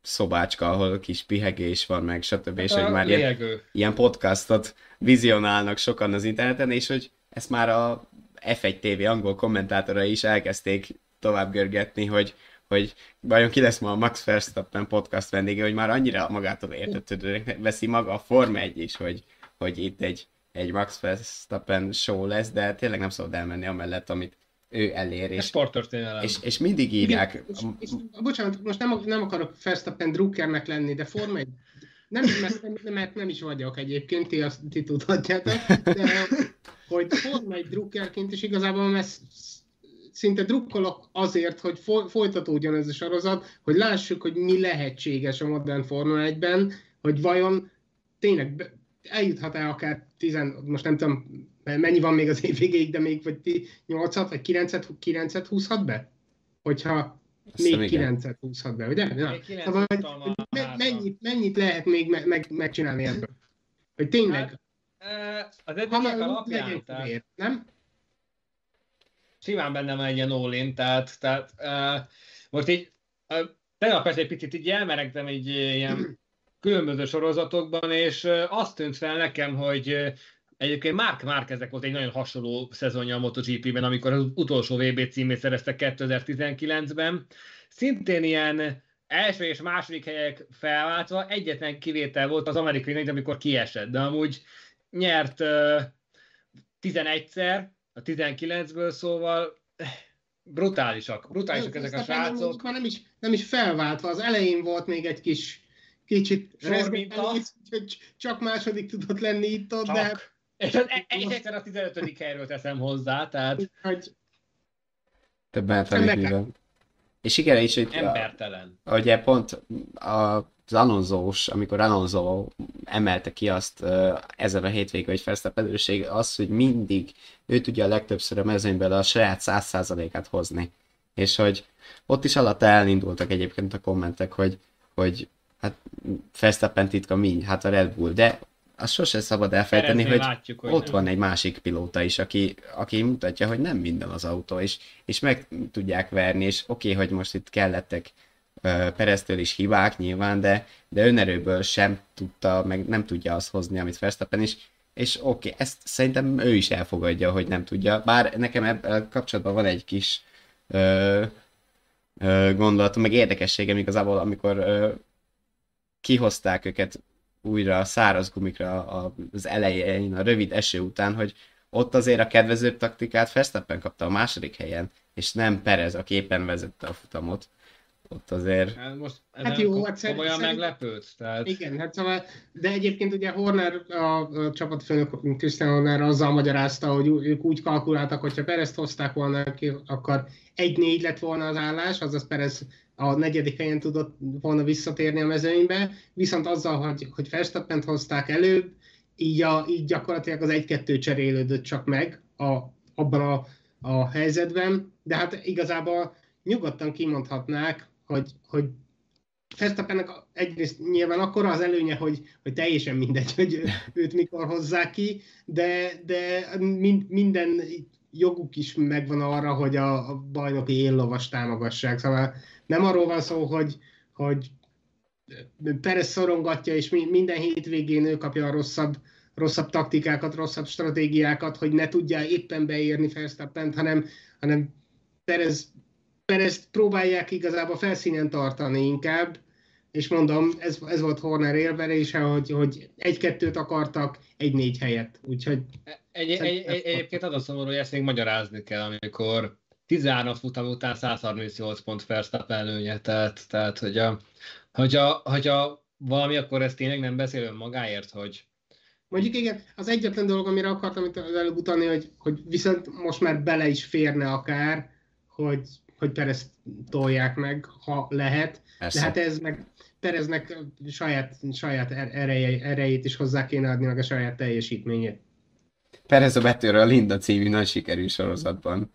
szobácska, ahol kis pihegés van, meg stb. Hát és hogy már ilyen, ilyen podcastot vizionálnak sokan az interneten, és hogy ezt már a F1 TV angol kommentátorai is elkezdték tovább görgetni, hogy, hogy vajon ki lesz ma a Max Verstappen podcast vendége, hogy már annyira magától értetődőnek veszi maga a Forma 1 is, hogy, hogy itt egy egy Max Verstappen show lesz, de tényleg nem szabad elmenni amellett, amit ő elér. És, sporttörténelem. És, és mindig írják. És, és, és, bocsánat, most nem, nem akarok Verstappen drukkernek lenni, de Forma 1 nem, mert, mert nem is vagyok egyébként, ti, azt, ti tudhatjátok, de hogy Forma 1 drukkerként is igazából mert szinte drukkolok azért, hogy folytatódjon ez a sorozat, hogy lássuk, hogy mi lehetséges a modern Forma 1-ben, hogy vajon tényleg eljuthat-e akár 10, most nem tudom, mennyi van még az év végéig, de még vagy 8 vagy 9-et, 9 húzhat be? Hogyha Azt még 9-et húzhat be, ugye? Na, szóval, me, mennyit, mennyit lehet még me, meg, megcsinálni ebből? Hogy tényleg... Hát, az eddigiek alapján, tehát... nem? Simán benne van egy ilyen all tehát, tehát uh, most így uh, tegnap persze egy picit így elmeregtem egy ilyen különböző sorozatokban, és azt tűnt fel nekem, hogy Egyébként Mark Márkezek volt egy nagyon hasonló szezonja a MotoGP-ben, amikor az utolsó VB címét szerezte 2019-ben. Szintén ilyen első és második helyek felváltva, egyetlen kivétel volt az amerikai nagy, amikor kiesett, de amúgy nyert uh, 11-szer a 19-ből, szóval brutálisak, brutálisak ezek a srácok. Nem, nem, is, nem is felváltva, az elején volt még egy kis kicsit hogy csak második tudott lenni itt ott, de... És az e- egyszer a 15. helyről teszem hozzá, tehát... Hogy... Többen felépülve. És igen, és itt... Embertelen. A, ugye pont a az Alonso-s, amikor Alonso emelte ki azt uh, ezen a hétvégén, hogy Verstappen az, hogy mindig ő tudja a legtöbbször a mezőnyből a saját száz százalékát hozni. És hogy ott is alatt elindultak egyébként a kommentek, hogy, hogy hát Verstappen titka mi? Hát a Red Bull, de azt sose szabad Pereznél hogy, látjuk, hogy ott nem. van egy másik pilóta is, aki, aki mutatja, hogy nem minden az autó, és, és meg tudják verni, és oké, okay, hogy most itt kellettek uh, Pereztől is hibák nyilván, de, de önerőből sem tudta, meg nem tudja azt hozni, amit Verstappen is, és oké, okay, ezt szerintem ő is elfogadja, hogy nem tudja, bár nekem ebben kapcsolatban van egy kis uh, uh, gondolatom, meg érdekességem igazából, amikor uh, kihozták őket újra a száraz gumikra a- az elején, a rövid eső után, hogy ott azért a kedvezőbb taktikát Verstappen kapta a második helyen, és nem Perez, aki éppen vezette a futamot. Ott azért... Hát most Hát jó, hát szerint- komolyan szerint- meglepődsz? Tehát... Igen, hát szóval, de egyébként ugye Horner, a, a csapatfőnök Christian Horner azzal magyarázta, hogy ők úgy kalkuláltak, hogyha Perezt hozták volna ki, akkor egy-négy lett volna az állás, azaz Perez a negyedik helyen tudott volna visszatérni a mezőnybe, viszont azzal, hogy, hogy Verstappent hozták előbb, így, a, így gyakorlatilag az egy-kettő cserélődött csak meg a, abban a, a helyzetben, de hát igazából nyugodtan kimondhatnák, hogy, hogy Verstappennek egyrészt nyilván akkora az előnye, hogy, hogy teljesen mindegy, hogy őt mikor hozzák ki, de, de mind, minden joguk is megvan arra, hogy a, a bajnoki éllovas támogassák. Szóval nem arról van szó, hogy, hogy Perez szorongatja, és mi- minden hétvégén ő kapja a rosszabb, rosszabb taktikákat, rosszabb stratégiákat, hogy ne tudja éppen beérni Verstappent, hanem, hanem Perez, Perez próbálják igazából felszínen tartani inkább, és mondom, ez, ez volt Horner élverése, hogy, hogy egy-kettőt akartak, egy-négy helyet. Úgyhogy Egy, egy, egy, egy, egyébként az a szomorú, hogy ezt még magyarázni kell, amikor 13 futam után 138 pont Verstappen előnye, tehát, tehát hogy a, hogyha, hogyha valami, akkor ez tényleg nem beszél önmagáért, hogy Mondjuk igen, az egyetlen dolog, amire akartam itt előbb utalni, hogy, hogy viszont most már bele is férne akár, hogy, hogy Perez tolják meg, ha lehet. Persze. De hát ez meg Pereznek saját, saját er- ereje, erejét is hozzá kéne adni, meg a saját teljesítményét. Perez a betörő a Linda című nagy sikerű sorozatban.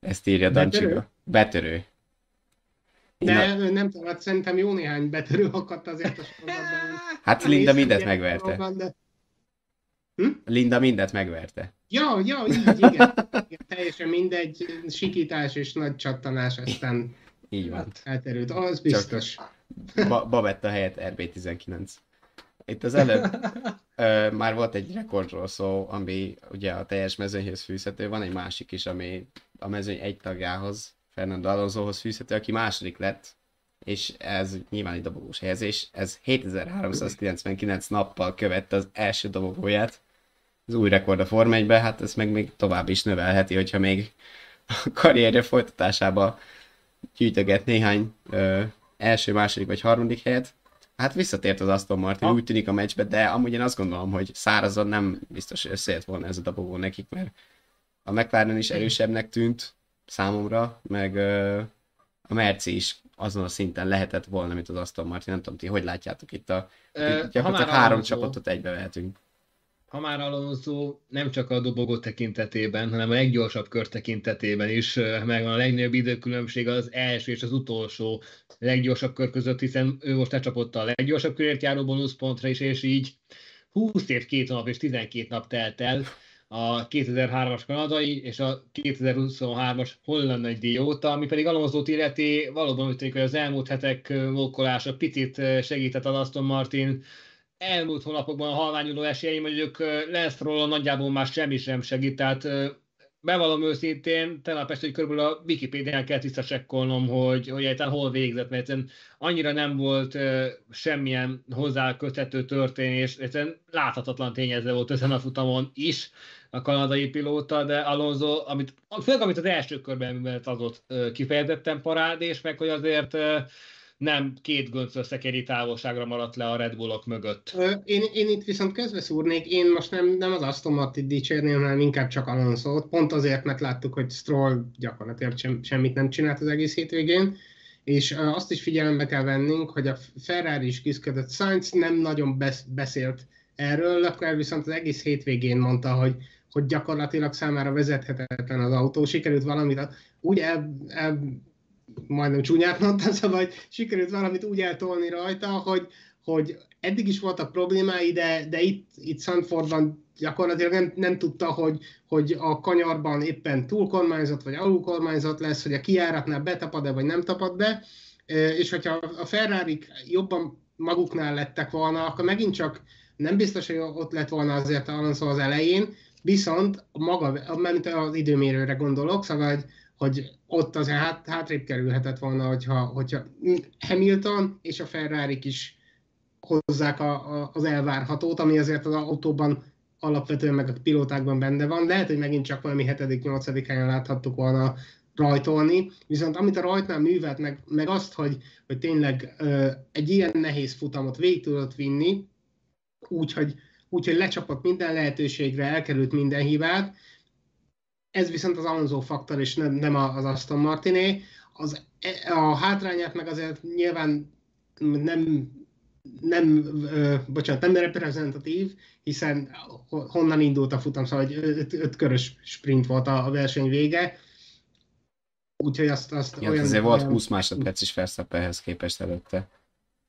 Ezt írja Betörő? Dancsiga. Betörő. De Na, nem tudom, hát szerintem jó néhány betörő akadt azért a sorozatban. hát Linda mindent megverte. dolgokban, De... Linda mindent megverte. Ja, ja, így, igen. igen. Teljesen mindegy, sikítás és nagy csattanás, aztán Így van. elterült. Az biztos. Ba- Babetta helyett RB19. Itt az előbb ö, már volt egy rekordról szó, ami ugye a teljes mezőnyhöz fűzhető, van egy másik is, ami a mezőny egy tagjához, Fernando Alonsohoz fűzhető, aki második lett, és ez nyilván egy dobogós helyezés, ez 7399 nappal követte az első dobogóját, az új rekord a Forma 1 hát ezt meg még tovább is növelheti, hogyha még a karrierje folytatásába gyűjtöget néhány ö, első, második vagy harmadik helyet. Hát visszatért az Aston Martin, Ha. úgy tűnik a meccsbe, de amúgy én azt gondolom, hogy szárazon nem biztos, hogy összejött volna ez a dobogó nekik, mert a McLaren is erősebbnek tűnt számomra, meg ö, a Merci is azon a szinten lehetett volna, mint az Aston Martin. Nem tudom, ti hogy látjátok itt a... Ö, Itt gyakorlatilag három Alonso- csapatot egybevehetünk. Ha már Alonso nem csak a dobogó tekintetében, hanem a leggyorsabb kör tekintetében is megvan a legnagyobb időkülönbség az első és az utolsó leggyorsabb kör között, hiszen ő most lecsapott a leggyorsabb körért járó bónuszpontra is, és így 20 év, 2 nap és 12 nap telt el a 2003-as kanadai és a 2023-as holland nagy díj óta, ami pedig Alonso illeti valóban úgy tűnik, hogy az elmúlt hetek mókolása picit segített az Aston Martin elmúlt hónapokban a halványuló esélyeim, mondjuk ö, lesz róla nagyjából már semmi sem segít, tehát bevallom őszintén, tegnap este, hogy körülbelül a Wikipédián kell visszacsekkolnom, hogy, hogy egyáltalán hol végzett, mert egyszerűen annyira nem volt semmilyen hozzá köthető történés, egyszerűen láthatatlan tényező volt ezen a futamon is a kanadai pilóta, de Alonso, amit, főleg amit az első körben művelt, az ott ö, kifejezetten parádés, meg hogy azért ö, nem két gönc összekeri távolságra maradt le a Red Bullok mögött. Én, én itt viszont közbeszúrnék, én most nem, nem az Aston Martin dicsérném, hanem inkább csak alonso pont azért, mert láttuk, hogy Stroll gyakorlatilag sem, semmit nem csinált az egész hétvégén, és azt is figyelembe kell vennünk, hogy a Ferrari is küzdött, Sainz nem nagyon besz, beszélt erről, Leclerc viszont az egész hétvégén mondta, hogy, hogy gyakorlatilag számára vezethetetlen az autó, sikerült valamit úgy el, el majdnem csúnyát mondtam, szóval hogy sikerült valamit úgy eltolni rajta, hogy, hogy eddig is voltak problémái, de, de itt, itt Sanfordban gyakorlatilag nem, nem tudta, hogy, hogy a kanyarban éppen túlkormányzat vagy alulkormányzat lesz, hogy a kiáratnál betapad-e vagy nem tapad be, és hogyha a ferrari jobban maguknál lettek volna, akkor megint csak nem biztos, hogy ott lett volna azért Alonso az elején, viszont maga, mert az időmérőre gondolok, szóval, hogy, ott azért hát, hátrébb kerülhetett volna, hogyha, hogyha Hamilton és a ferrari is hozzák a, a, az elvárhatót, ami azért az autóban alapvetően meg a pilótákban benne van. Lehet, hogy megint csak valami 7.-8. helyen láthattuk volna rajtolni, viszont amit a rajtnál művelt, meg, meg azt, hogy, hogy tényleg ö, egy ilyen nehéz futamot végig tudott vinni, úgyhogy úgy, hogy lecsapott minden lehetőségre, elkerült minden hibát, ez viszont az Alonso faktor, és nem, nem az Aston Martiné. Az, a hátrányát meg azért nyilván nem nem, ö, bocsánat, nem reprezentatív, hiszen honnan indult a futam, szóval egy öt, körös sprint volt a, a verseny vége, úgyhogy azt, azt ja, olyan... azért volt 20 másodperc is Verstappenhez képest előtte.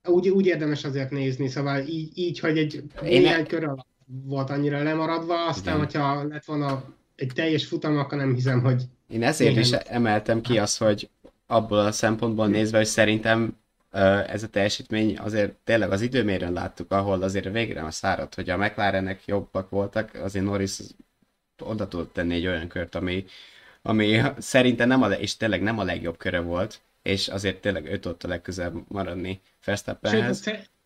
Úgy, úgy érdemes azért nézni, szóval így, így hogy egy Én néhány ne... kör volt annyira lemaradva, aztán, Igen. hogyha lett volna egy teljes futam, akkor nem hiszem, hogy... Én ezért is emeltem ki azt, hogy abból a szempontból nézve, hogy szerintem ez a teljesítmény azért tényleg az időmérőn láttuk, ahol azért végre a száradt, hogy a McLarenek jobbak voltak, azért Norris oda tudott tenni egy olyan kört, ami, ami szerintem nem a, és tényleg nem a legjobb köre volt, és azért tényleg ő tudott a legközelebb maradni Verstappenhez.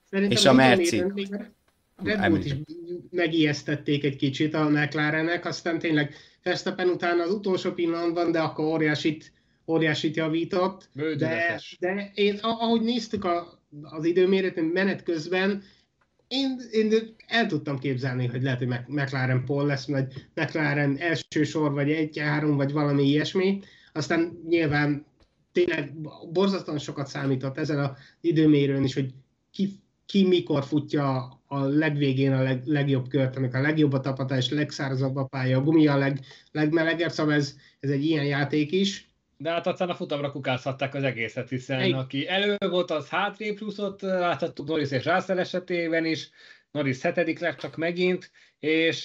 És a Merci... Red Bull is megijesztették egy kicsit a McLarennek, aztán tényleg Verstappen után az utolsó pillanatban, de akkor óriásit óriásit javított, de, de én, ahogy néztük a, az időmérőt menet közben, én, én el tudtam képzelni, hogy lehet, hogy McLaren Paul lesz, vagy McLaren első sor, vagy egy-három, vagy valami ilyesmi. Aztán nyilván tényleg borzasztóan sokat számított ezen az időmérőn is, hogy ki, ki mikor futja a legvégén a leg, legjobb kört, amikor a legjobb a tapadás, legszárazabb a pálya, a gumi a leg, legmelegebb, szóval ez, ez egy ilyen játék is. De hát aztán a futamra kukázhatták az egészet, hiszen Egy. aki elő volt, az hátrébb csúszott, láthattuk Norris és Russell esetében is, Norris hetedik lett csak megint, és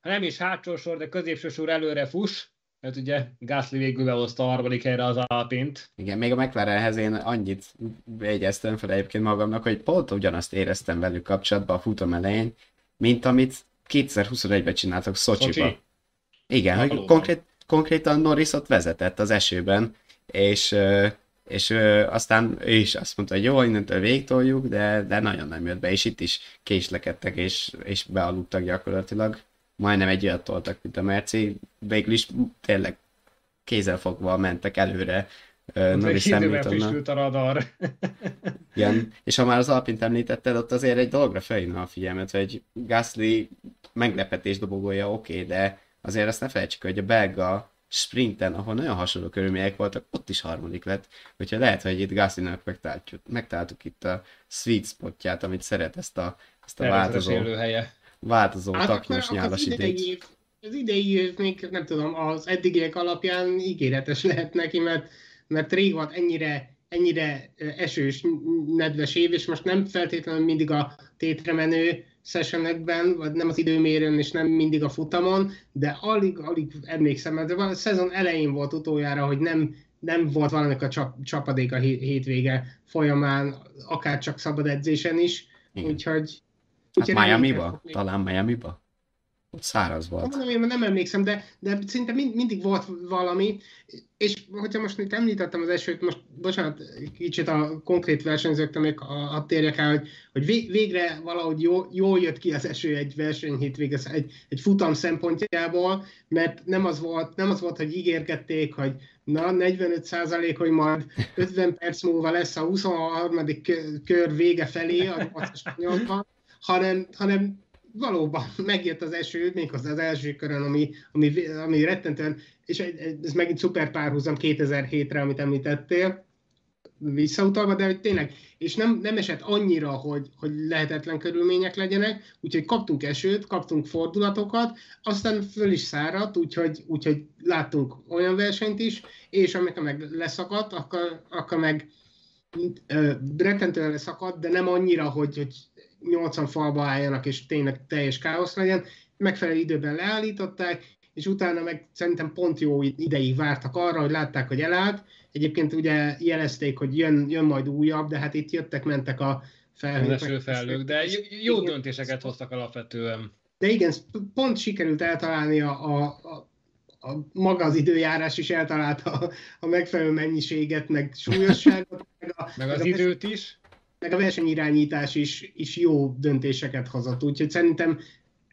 ha nem is hátsó sor, de középső sor előre fuss, mert ugye Gasly végül behozta a harmadik helyre az Alpint. Igen, még a McLarenhez én annyit jegyeztem fel egyébként magamnak, hogy pont ugyanazt éreztem velük kapcsolatban a futam elején, mint amit 2021-ben csináltak Szocsiba. Szocsi. Igen, hogy konkrét, konkrétan Norris ott vezetett az esőben, és, és aztán ő is azt mondta, hogy jó, innentől végtoljuk, de, de nagyon nem jött be, és itt is késlekedtek, és, és bealudtak gyakorlatilag. Majdnem egy olyat toltak, mint a Merci, végül is tényleg kézzelfogva mentek előre Norris Hamiltonnak. a radar. Igen, és ha már az Alpint említetted, ott azért egy dologra felhívna a figyelmet, hogy Gasly meglepetés dobogója oké, okay, de azért azt ne felejtsük, hogy a belga sprinten, ahol nagyon hasonló körülmények voltak, ott is harmadik lett. Úgyhogy lehet, hogy itt Gaslynak megtaláltuk, megtaláltuk itt a sweet spotját, amit szeret ezt a, ezt a változó, változó hát taknyos nyálas idejét. Az idei év még nem tudom, az eddigiek alapján ígéretes lehet neki, mert, mert rég volt ennyire ennyire esős, nedves év, és most nem feltétlenül mindig a tétre menő sessionekben, vagy nem az időmérőn, és nem mindig a futamon, de alig, alig emlékszem, mert a szezon elején volt utoljára, hogy nem, nem volt valamik a csap, csapadék a hétvége folyamán, akár csak szabad edzésen is, Igen. úgyhogy... Hát Miami-ba? Talán Miami-ba? Ott száraz volt. Nem, én nem emlékszem, de, de szinte mind, mindig volt valami, és hogyha most itt említettem az esőt, most bocsánat, kicsit a konkrét versenyzőktől még a, a térjek el, hogy, hogy végre valahogy jó, jól jött ki az eső egy verseny hétvége, egy, egy futam szempontjából, mert nem az volt, nem az volt hogy ígérgették, hogy na 45 százalék, hogy majd 50 perc múlva lesz a 23. kör vége felé, a 8 hanem, hanem valóban megjött az eső, méghozzá az első körön, ami, ami, ami rettentően, és ez megint szuper párhuzam 2007-re, amit említettél, visszautalva, de hogy tényleg, és nem, nem esett annyira, hogy, hogy lehetetlen körülmények legyenek, úgyhogy kaptunk esőt, kaptunk fordulatokat, aztán föl is száradt, úgyhogy, úgyhogy láttunk olyan versenyt is, és amikor meg leszakadt, akkor, akkor meg rettentően leszakadt, de nem annyira, hogy, hogy 80 falba álljanak, és tényleg teljes káosz legyen, megfelelő időben leállították, és utána meg szerintem pont jó ideig vártak arra, hogy látták, hogy elállt. Egyébként ugye jelezték, hogy jön, jön majd újabb, de hát itt jöttek, mentek a felhők. felhők, de jó igen, döntéseket hoztak alapvetően. De igen, pont sikerült eltalálni a, a, a a, maga az időjárás is eltalálta a, a megfelelő mennyiséget, meg súlyosságot. Meg, a, meg az időt is. Meg a versenyirányítás is, is jó döntéseket hozott. Úgyhogy szerintem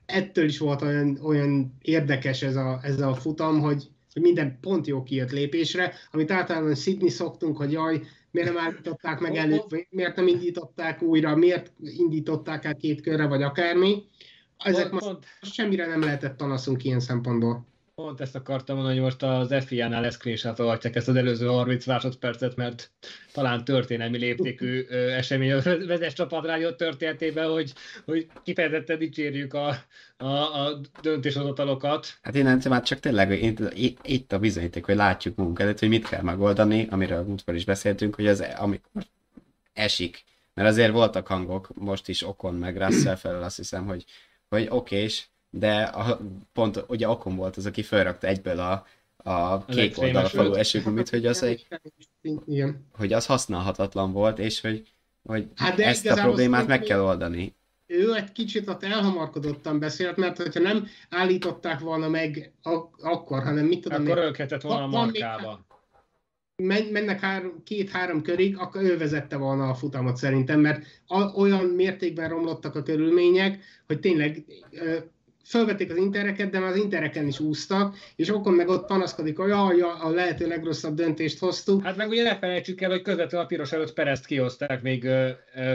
ettől is volt olyan, olyan érdekes ez a, ez a futam, hogy, hogy minden pont jó kijött lépésre, amit általában Sydney szoktunk, hogy jaj, miért nem állították meg előtt, miért nem indították újra, miért indították el két körre, vagy akármi. Ezek pont, most pont. semmire nem lehetett panaszunk ilyen szempontból. Pont ezt akartam mondani, hogy most az FIA-nál leszkrésátolhatják ezt az előző 30 másodpercet, mert talán történelmi léptékű esemény a vezes csapatrádió történetében, hogy, hogy kifejezetten dicsérjük a, a, a döntéshozatalokat. Hát én már csak tényleg itt, itt a bizonyíték, hogy látjuk munkat, előtt, hogy mit kell megoldani, amiről múltkor is beszéltünk, hogy az, amikor esik, mert azért voltak hangok, most is Okon meg Russell felől azt hiszem, hogy, hogy oké, és de a, pont ugye Okon volt az, aki felrakta egyből a, a kék oldal falú esőgumit, hogy az, egy, hogy az használhatatlan volt, és hogy, hogy hát ezt a problémát meg kell oldani. Ő egy kicsit ott elhamarkodottan beszélt, mert hogyha nem állították volna meg ak- akkor, hanem mit tudom... Akkor őket volna a markába. Men, mennek három, két-három körig, akkor ő vezette volna a futamot szerintem, mert a, olyan mértékben romlottak a körülmények, hogy tényleg fölvették az intereket, de már az intereken is úsztak, és okon meg ott panaszkodik, hogy jaj, a lehető legrosszabb döntést hoztuk. Hát meg ugye ne felejtsük el, hogy közvetlenül a piros előtt Perezt kihozták még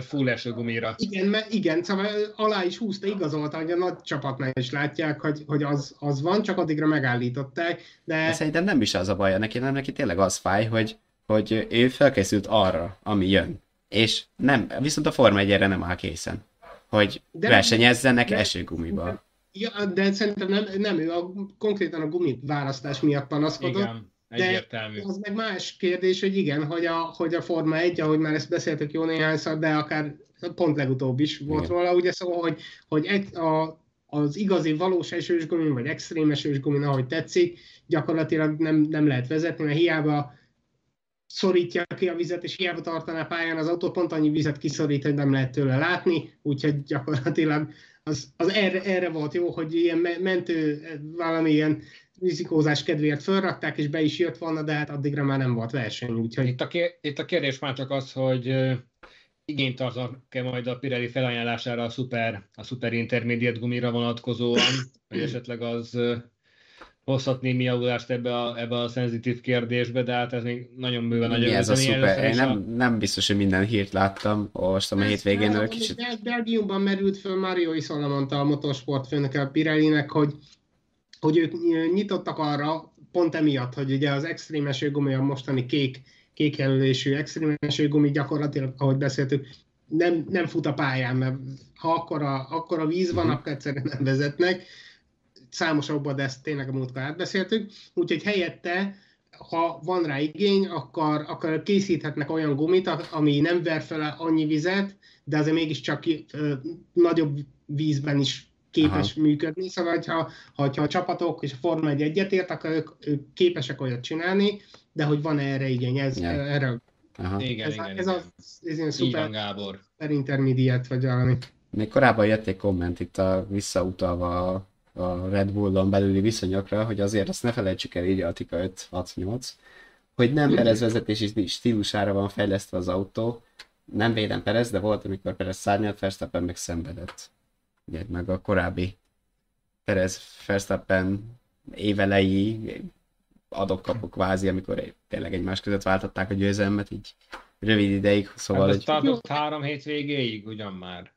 full esőgumira. Igen, mert igen, szóval alá is húzta, igazolta, hogy a nagy csapatnál is látják, hogy, hogy az, az van, csak addigra megállították. De... de szerintem nem is az a baj, neki, nem neki tényleg az fáj, hogy, hogy ő felkészült arra, ami jön. És nem, viszont a Forma 1 nem áll készen hogy de versenyezzenek de, esőgumiba. Ja, de szerintem nem, nem ő a, konkrétan a gumi választás miatt panaszkodott. Igen, egyértelmű. De az meg más kérdés, hogy igen, hogy a, hogy a Forma 1, ahogy már ezt beszéltük jó néhányszor, de akár pont legutóbb is volt igen. róla, ugye szóval, hogy, hogy egy, a, az igazi valós esős gumi, vagy extrém esős gumi, ahogy tetszik, gyakorlatilag nem, nem lehet vezetni, mert hiába szorítja ki a vizet, és hiába tartaná pályán az autó, pont annyi vizet kiszorít, hogy nem lehet tőle látni, úgyhogy gyakorlatilag az, az erre, erre volt jó, hogy ilyen mentő, valamilyen rizikózás kedvéért felrakták, és be is jött volna, de hát addigra már nem volt verseny, úgyhogy... Itt a, kér, itt a kérdés már csak az, hogy igényt tartanak-e majd a Pirelli felajánlására a szuper, a szuper intermediate gumira vonatkozóan, hogy esetleg az hozhat némi javulást ebbe a, ebbe a szenzitív kérdésbe, de hát ez még nagyon bőven nagyon ez a szuper. Én nem, a... nem biztos, hogy minden hírt láttam, olvastam a hétvégén. Ez kicsit... Belgiumban merült föl Mario Isola mondta a motorsport főnöke a Pirellinek, hogy, hogy ők nyitottak arra, pont emiatt, hogy ugye az extrém esőgumi, a mostani kék, kék jelölésű extrém esőgumi gyakorlatilag, ahogy beszéltük, nem, nem fut a pályán, mert ha akkor a, akkor a víz van, uh-huh. akkor egyszerűen nem vezetnek számosokban, de ezt tényleg a múltkor átbeszéltük, úgyhogy helyette ha van rá igény, akkor, akkor készíthetnek olyan gumit, ami nem ver fel annyi vizet, de azért mégiscsak ö, nagyobb vízben is képes Aha. működni. Szóval, ha, ha, ha a csapatok és a Forma 1 egyetért, akkor ők, ők képesek olyat csinálni, de hogy van erre igény, ez, ja. erre Aha. Igen, ez, igen, ez, igen. Az, ez ilyen szuper, Gábor. szuper intermediate, vagy valami. Még korábban jött egy komment itt a, visszautalva a a Red Bullon belüli viszonyokra, hogy azért azt ne felejtsük el, így a Tika 568, hogy nem Perez vezetési stílusára van fejlesztve az autó, nem védem Perez, de volt, amikor Perez szárnyalt, Verstappen meg szenvedett. Ugye, meg a korábbi Perez Verstappen évelei adok-kapok vázi, amikor tényleg egymás között váltották a győzelmet, így rövid ideig, szóval... Hát ez tartott három hét végéig, ugyan már.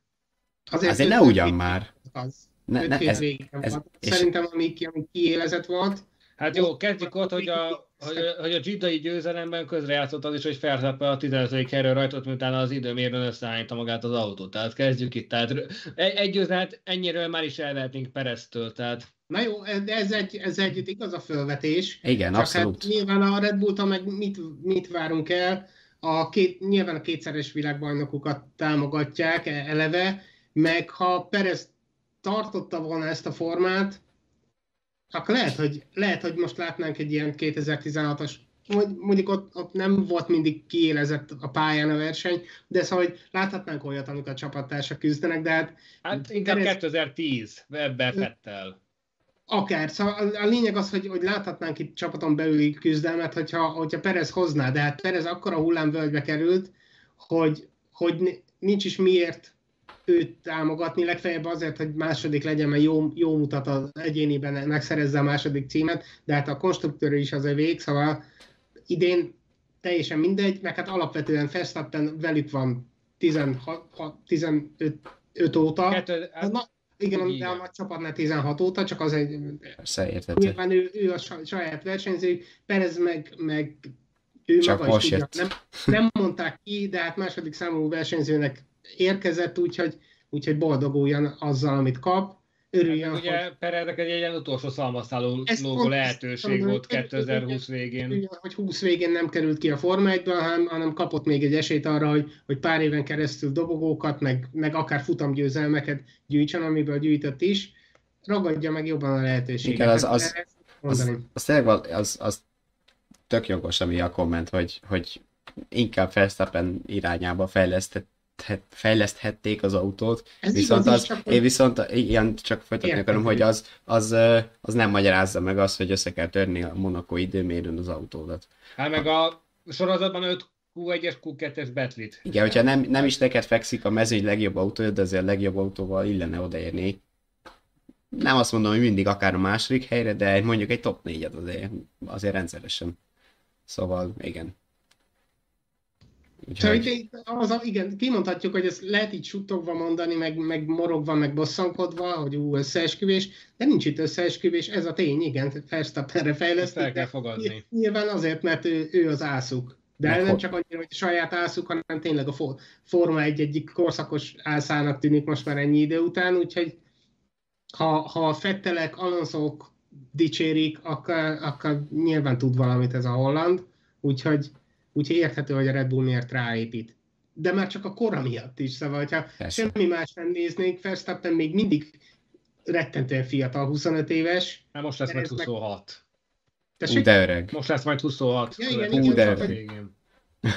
Azért, Azért ne ugyan már. Az. Ne, ne, ez, ez, Szerintem ami, ami kiélezett volt. Hát jó, kezdjük ott, hogy a, hogy, hogy a Giddai győzelemben közrejátszott az is, hogy Verstappen a 15. helyről rajtott, miután az időmérőn összeállítta magát az autót. Tehát kezdjük itt. Tehát egy, egy győzelmet ennyiről már is elvehetnénk Pereztől. Tehát Na jó, ez egy, ez egy igaz a fölvetés. Igen, Csak abszolút. Hát nyilván a Red Bulltól meg mit, mit várunk el? A két, nyilván a kétszeres világbajnokokat támogatják e- eleve, meg ha Perez tartotta volna ezt a formát, akkor lehet, hogy, lehet, hogy most látnánk egy ilyen 2016-as, mondjuk ott, ott nem volt mindig kiélezett a pályán a verseny, de szóval, hogy láthatnánk olyat, amikor a csapattársak küzdenek, de hát... Hát inkább Perez... 2010 ebben Fettel. Akár, szóval a, a lényeg az, hogy, hogy láthatnánk itt csapaton belüli küzdelmet, hogyha, hogyha Perez hozná, de hát Perez akkora hullámvölgybe került, hogy, hogy nincs is miért őt támogatni, legfeljebb azért, hogy második legyen, mert jó, jó mutat az egyéniben, megszerezze a második címet, de hát a konstruktőr is az vég, szóval idén teljesen mindegy, meg hát alapvetően Verstappen velük van 16, 15 óta. Kettő, hát, Na, igen, de a nagy csapatnál 16 óta, csak az egy... Persze, értető. Nyilván ő, ő a saját versenyző, Perez meg, meg ő Csak maga most is tudja. jött. Nem, nem mondták ki, de hát második számú versenyzőnek érkezett, úgyhogy, úgyhogy boldoguljon azzal, amit kap. Örüljön, Hát, ugye hogy, Pereznek egy ilyen utolsó szalmaszáló pont- lehetőség volt mondom, 2020 végén. örüljön, hogy 20 végén nem került ki a Forma 1 hanem, hanem kapott még egy esélyt arra, hogy, hogy pár éven keresztül dobogókat, meg, meg akár futamgyőzelmeket gyűjtsen, amiből gyűjtött is. Ragadja meg jobban a lehetőséget. Igen, az- az- Az, az az, az tök jogos, ami a komment, hogy, hogy inkább Verstappen irányába fejlesztett, fejleszthették az autót, Ez viszont igaz az, csak én viszont, igen, csak folytatni Értem, akarom, hogy az, az, az nem magyarázza meg azt, hogy össze kell törni a Monaco időmérőn az autódat. Hát meg a sorozatban 5 Q1-es, Q2-es betlit. Igen, hogyha nem, nem is neked fekszik a mezőny legjobb autója, de azért a legjobb autóval illene odaérni. Nem azt mondom, hogy mindig akár a második helyre, de mondjuk egy top négyet azért, azért rendszeresen. Szóval, igen. Úgyhogy, az, igen, kimondhatjuk, hogy ezt lehet így suttogva mondani, meg, meg morogva, meg bosszankodva, hogy ú, összeesküvés, de nincs itt összeesküvés, ez a tény, igen, Verstappenre Ezt fejlesztik. el kell fogadni. Nyilván azért, mert ő, ő az ászuk. De Meg nem hogy- csak annyira, hogy a saját ászuk, hanem tényleg a for, Forma egy egyik korszakos ászának tűnik most már ennyi idő után, úgyhogy ha, ha a Fettelek, Alonsook dicsérik, akkor, akkor nyilván tud valamit ez a holland, úgyhogy, úgyhogy érthető, hogy a Red Bull miért ráépít. De már csak a kora miatt is, szóval, Persze. semmi más nem néznénk, Verstappen még mindig rettentően fiatal, 25 éves. Hát most lesz majd Perez meg- 26. Ú, de öreg. Most lesz majd 26. Ja, igen, igen, de csak- végén. Ö,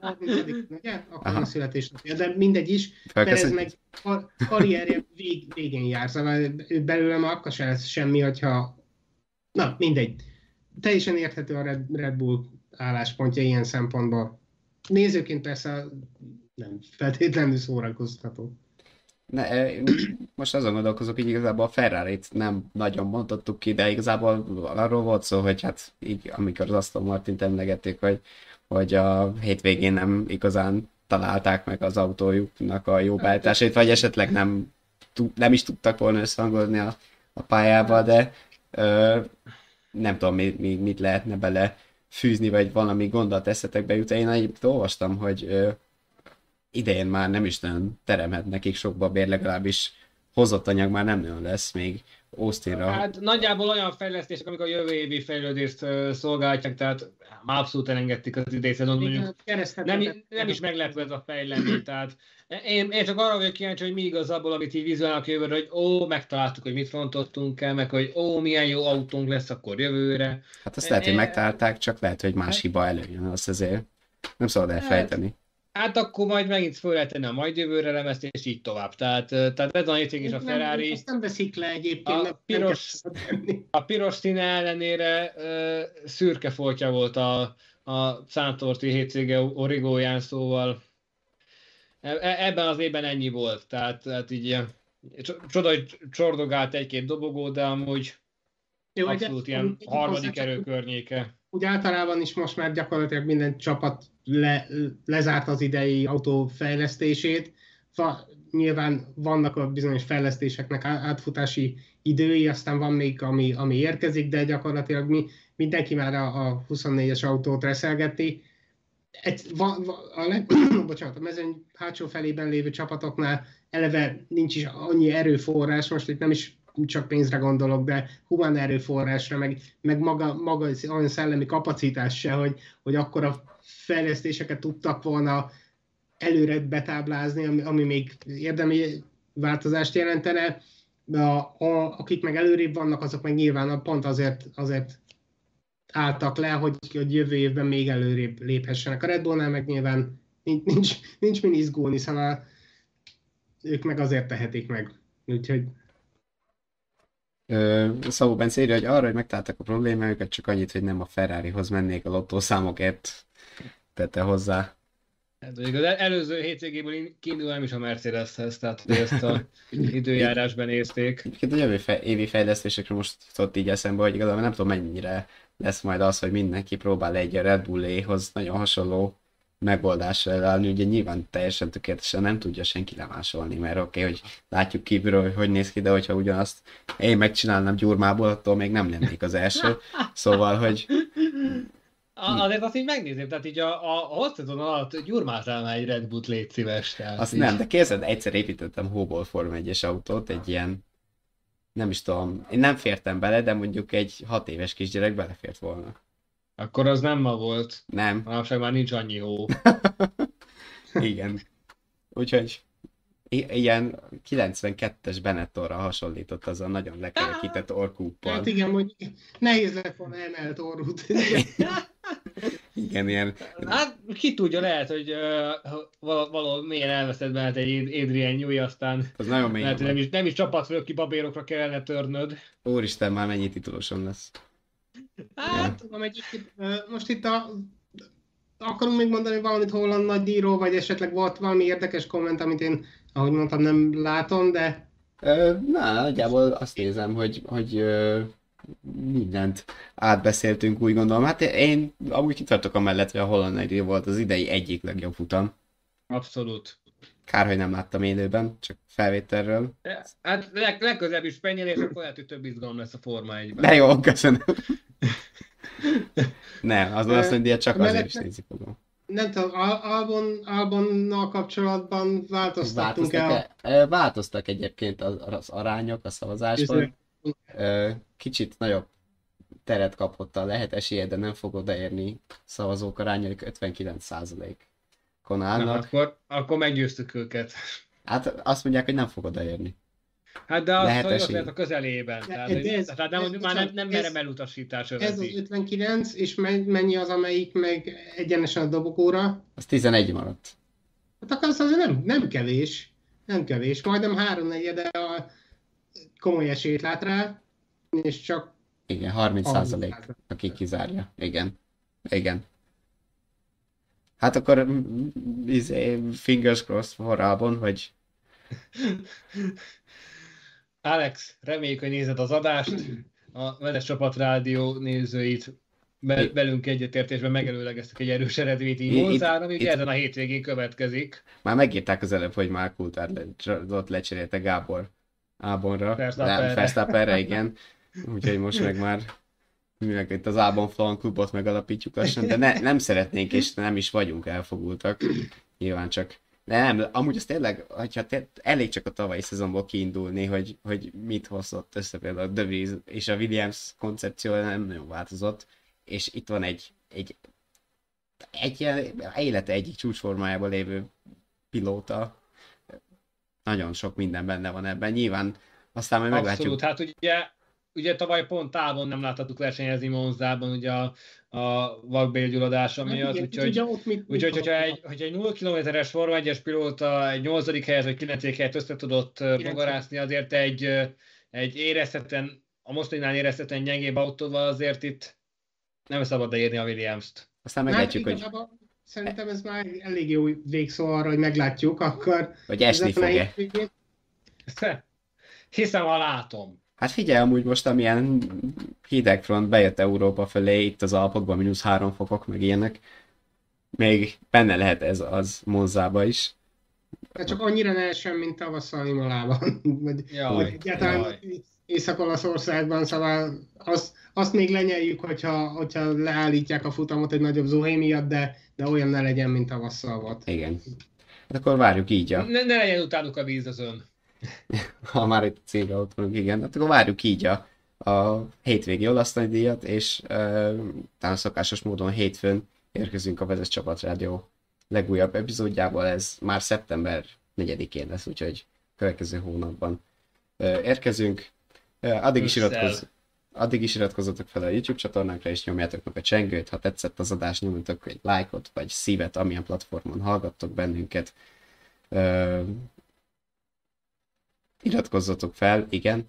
30., ugye? Akkor Aha. a születésnapja, de mindegy is. Perez meg a karrierje vég, végén jár, szóval belőle már akkor se lesz semmi, hogyha... Na, mindegy. Teljesen érthető a Red, Red Bull álláspontja ilyen szempontból. Nézőként persze nem feltétlenül szórakoztató. Ne, most azon gondolkozok, hogy igazából a ferrari nem nagyon mondhattuk ki, de igazából arról volt szó, hogy hát így, amikor az Aston Martin emlegették, hogy, hogy a hétvégén nem igazán találták meg az autójuknak a jó beállításait, vagy esetleg nem, nem is tudtak volna összehangolni a, a pályába, de ö, nem tudom, mi, mi, mit lehetne bele fűzni, vagy valami gondot eszetekbe jut. Én egyébként olvastam, hogy ö, idején már nem is nagyon teremhet nekik sokba bér, legalábbis hozott anyag már nem nagyon lesz még Austinra. Hát nagyjából olyan fejlesztések, amik a jövő évi fejlődést szolgálják, tehát már abszolút elengedték az idei szezon, mondjuk nem, nem is meglepő ez a fejlemény, tehát én, én csak arra vagyok kíváncsi, hogy mi igazából, amit így vizionálnak jövőre, hogy ó, megtaláltuk, hogy mit fontottunk el, meg hogy ó, milyen jó autónk lesz akkor jövőre. Hát azt lehet, hogy megtalálták, csak lehet, hogy más hiba előjön, azt azért nem szabad elfejteni. Hát akkor majd megint föl lehet tenni a majd jövőre lemezt, és így tovább. Tehát, tehát ez a hétvég is a Ferrari. Ezt nem veszik le egyébként. A nem- piros- nem. A piros színe ellenére ö, szürke foltja volt a, a Szántorti hétvége origóján, szóval e- e- ebben az évben ennyi volt. Tehát, tehát így csoda, hogy csordogált egy-két dobogó, de amúgy Jó, abszolút de- ilyen harmadik erő környéke. Úgy általában is most már gyakorlatilag minden csapat le, lezárt az idei autó fejlesztését. va, nyilván vannak a bizonyos fejlesztéseknek átfutási idői, aztán van még, ami, ami érkezik, de gyakorlatilag mi, mindenki már a, a 24-es autót reszelgeti. Egy, va, va, a, leg, bocsánat, a mezőny hátsó felében lévő csapatoknál eleve nincs is annyi erőforrás, most itt nem is csak pénzre gondolok, de humán erőforrásra, meg, meg maga, maga olyan szellemi kapacitás se, hogy, hogy akkor a fejlesztéseket tudtak volna előre betáblázni, ami, ami még érdemi változást jelentene, de a, a, akik meg előrébb vannak, azok meg nyilván pont azért, azért álltak le, hogy, hogy jövő évben még előrébb léphessenek. A Red Bullnál meg nyilván nincs, nincs, nincs min izgulni, hiszen a, ők meg azért tehetik meg. Úgyhogy Szabó Bence írja, hogy arra, hogy megtaláltak a problémájukat, csak annyit, hogy nem a Ferrarihoz mennék a lottószámokért tette hozzá. Hát az előző hétvégéből kiindul nem is a Mercedeshez, tehát hogy ezt a időjárásban nézték. Egyébként a jövő fe- évi fejlesztésekre most ott így eszembe, hogy igazából nem tudom mennyire lesz majd az, hogy mindenki próbál egy Red Bulléhoz nagyon hasonló megoldásra elállni, ugye nyilván teljesen tökéletesen nem tudja senki lemásolni, mert oké, okay, hogy látjuk kívülről, hogy hogy néz ki, de hogyha ugyanazt én megcsinálnám gyurmából, attól még nem lennék az első. Szóval, hogy a, azért azt így megnézném, tehát így a, a, a hosszadon alatt gyurmáltál már egy Red Bull légy szíves. Tehát azt így. nem, de képzeld, egyszer építettem hóból Form 1 autót, egy ilyen, nem is tudom, én nem fértem bele, de mondjuk egy hat éves kisgyerek belefért volna. Akkor az nem ma volt. Nem. Manapság már nincs annyi hó. Igen. Úgyhogy i- ilyen 92-es Benettonra hasonlított az a nagyon lekerekített orkúppal. hát igen, hogy nehéz lett volna emelt orrút. Igen, ilyen Hát ki tudja, lehet, hogy uh, valahol milyen elveszed benned egy Adrian Newey, aztán az nagyon mély. lehet, hogy nem is, nem is csapatfőki babérokra kellene törnöd. Úristen, már mennyi titulosom lesz. Hát, egyébként, ö, most itt a, akarunk még mondani valamit Holland nagydíjról, vagy esetleg volt valami érdekes komment, amit én, ahogy mondtam, nem látom, de Ö, Na, nagyjából azt nézem, hogy, hogy ö, mindent átbeszéltünk, úgy gondolom. Hát én amúgy kitartok amellett, hogy a Holland volt az idei egyik legjobb futam. Abszolút. Kár, hogy nem láttam élőben, csak felvételről. Hát leg, legközelebb is pennyel, és akkor lehet, hogy több izgalom lesz a Forma 1-ben. De jó, köszönöm. Nem, az azt mondja, csak azért is nézik magam. nem tudom, Al- Albon, Albonnal kapcsolatban változtattunk el. Változtak, változtak egyébként az, az arányok a szavazásban. Ö, Kicsit nagyobb teret kapott a lehet esélye, de nem fog odaérni szavazók arányai 59%-on Na, állnak. akkor, akkor meggyőztük őket. Hát azt mondják, hogy nem fog odaérni. Hát de az, Lehet hogy azért a közelében. De- Tehát, de ez- tehát nem, ez- már nem, nem ez- merem elutasítás Ez az övezni. 59, és me- mennyi az, amelyik meg egyenesen a dobogóra? Az 11 maradt. Hát akkor az azért nem, nem kevés. Nem kevés. Majdnem háromnegyede a komoly esélyt lát rá, és csak Igen, 30 százalék, 30%. aki kizárja. Igen. Igen. Hát akkor mm, izé, fingers crossed forrában, hogy Alex, reméljük, hogy nézed az adást. A Veles Csapat Rádió nézőit be, egyetértésben megelőlegeztek egy erős eredményt Monzára, amíg itt- ezen a hétvégén következik. már megírták az előbb, hogy már Kultár le, ott lecserélte Gábor Ábonra. Verstappenre. Verstappenre, igen. Úgyhogy most meg már mivel itt az Ábon Flan klubot megalapítjuk lassan, de ne, nem szeretnénk és nem is vagyunk elfogultak. Nyilván csak de nem, amúgy az tényleg, hogyha te, elég csak a tavalyi szezonból kiindulni, hogy, hogy mit hozott össze például a De Vries és a Williams koncepciója nem nagyon változott, és itt van egy, egy, egy ilyen élete egyik csúcsformájában lévő pilóta. Nagyon sok minden benne van ebben. Nyilván aztán majd meglátjuk. Abszolút, hát ugye, ugye tavaly pont távon nem láthattuk versenyezni Monzában, ugye a, a vakbélgyulladása Hát miatt, úgyhogy, ugye ott mit, úgyhogy hogyha egy, hogyha egy 0 kilométeres Forma 1-es pilóta egy 8. helyet vagy 9. helyet össze tudott bogarászni, azért egy, egy érezhetően, a mostaninál érezhetően gyengébb autóval azért itt nem szabad beírni a Williams-t. Aztán Hát meglátjuk, hogy, Szerintem ez már elég jó végszó arra, hogy meglátjuk, akkor hogy esni fog-e. Hiszem, ha látom. Hát figyelj, amúgy most amilyen hidegfront bejött Európa felé, itt az Alpokban mínusz három fokok, meg ilyenek. Még benne lehet ez az Monzába is. De csak annyira ne essen, mint tavasszal Imolában. Vagy, Jaj, vagy egyáltalán jaj. Észak-Olaszországban, szóval azt, azt még lenyeljük, hogyha, hogyha leállítják a futamot egy nagyobb zuhé miatt, de, de olyan ne legyen, mint tavasszal volt. Igen. Hát akkor várjuk így a, Ne, ne legyen utánuk a víz az ön. ha már itt cégre ott vagyunk, igen, hát akkor várjuk így a, a hétvégi olasz díjat, és uh, talán szokásos módon hétfőn érkezünk a Vezes Csapat Rádió legújabb epizódjából, ez már szeptember 4-én lesz, úgyhogy következő hónapban uh, érkezünk. Uh, addig, is iratkozz, addig is iratkozzatok fel a YouTube csatornánkra, és nyomjátok meg a csengőt, ha tetszett az adás, nyomjatok egy lájkot, vagy szívet, amilyen platformon hallgattok bennünket. Uh, iratkozzatok fel, igen.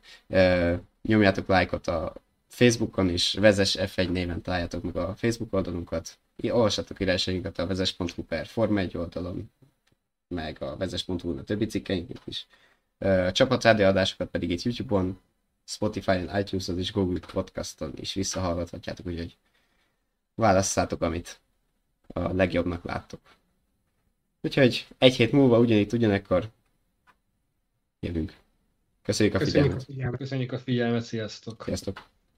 Nyomjátok lájkot a Facebookon is, Vezes F1 néven találjátok meg a Facebook oldalunkat. Olvassatok írásainkat a vezes.hu per Forma 1 oldalon, meg a vezes.hu a többi cikkeinket is. A csapatrádió adásokat pedig itt YouTube-on, Spotify-on, iTunes-on és Google Podcaston is visszahallgathatjátok, úgyhogy válasszátok, amit a legjobbnak láttok. Úgyhogy egy hét múlva ugyanitt, ugyanekkor jövünk. Köszönjük a Köszönjük a figyelmet. figyelmet. Köszönjük a figyelmet, sziasztok! Sziasztok!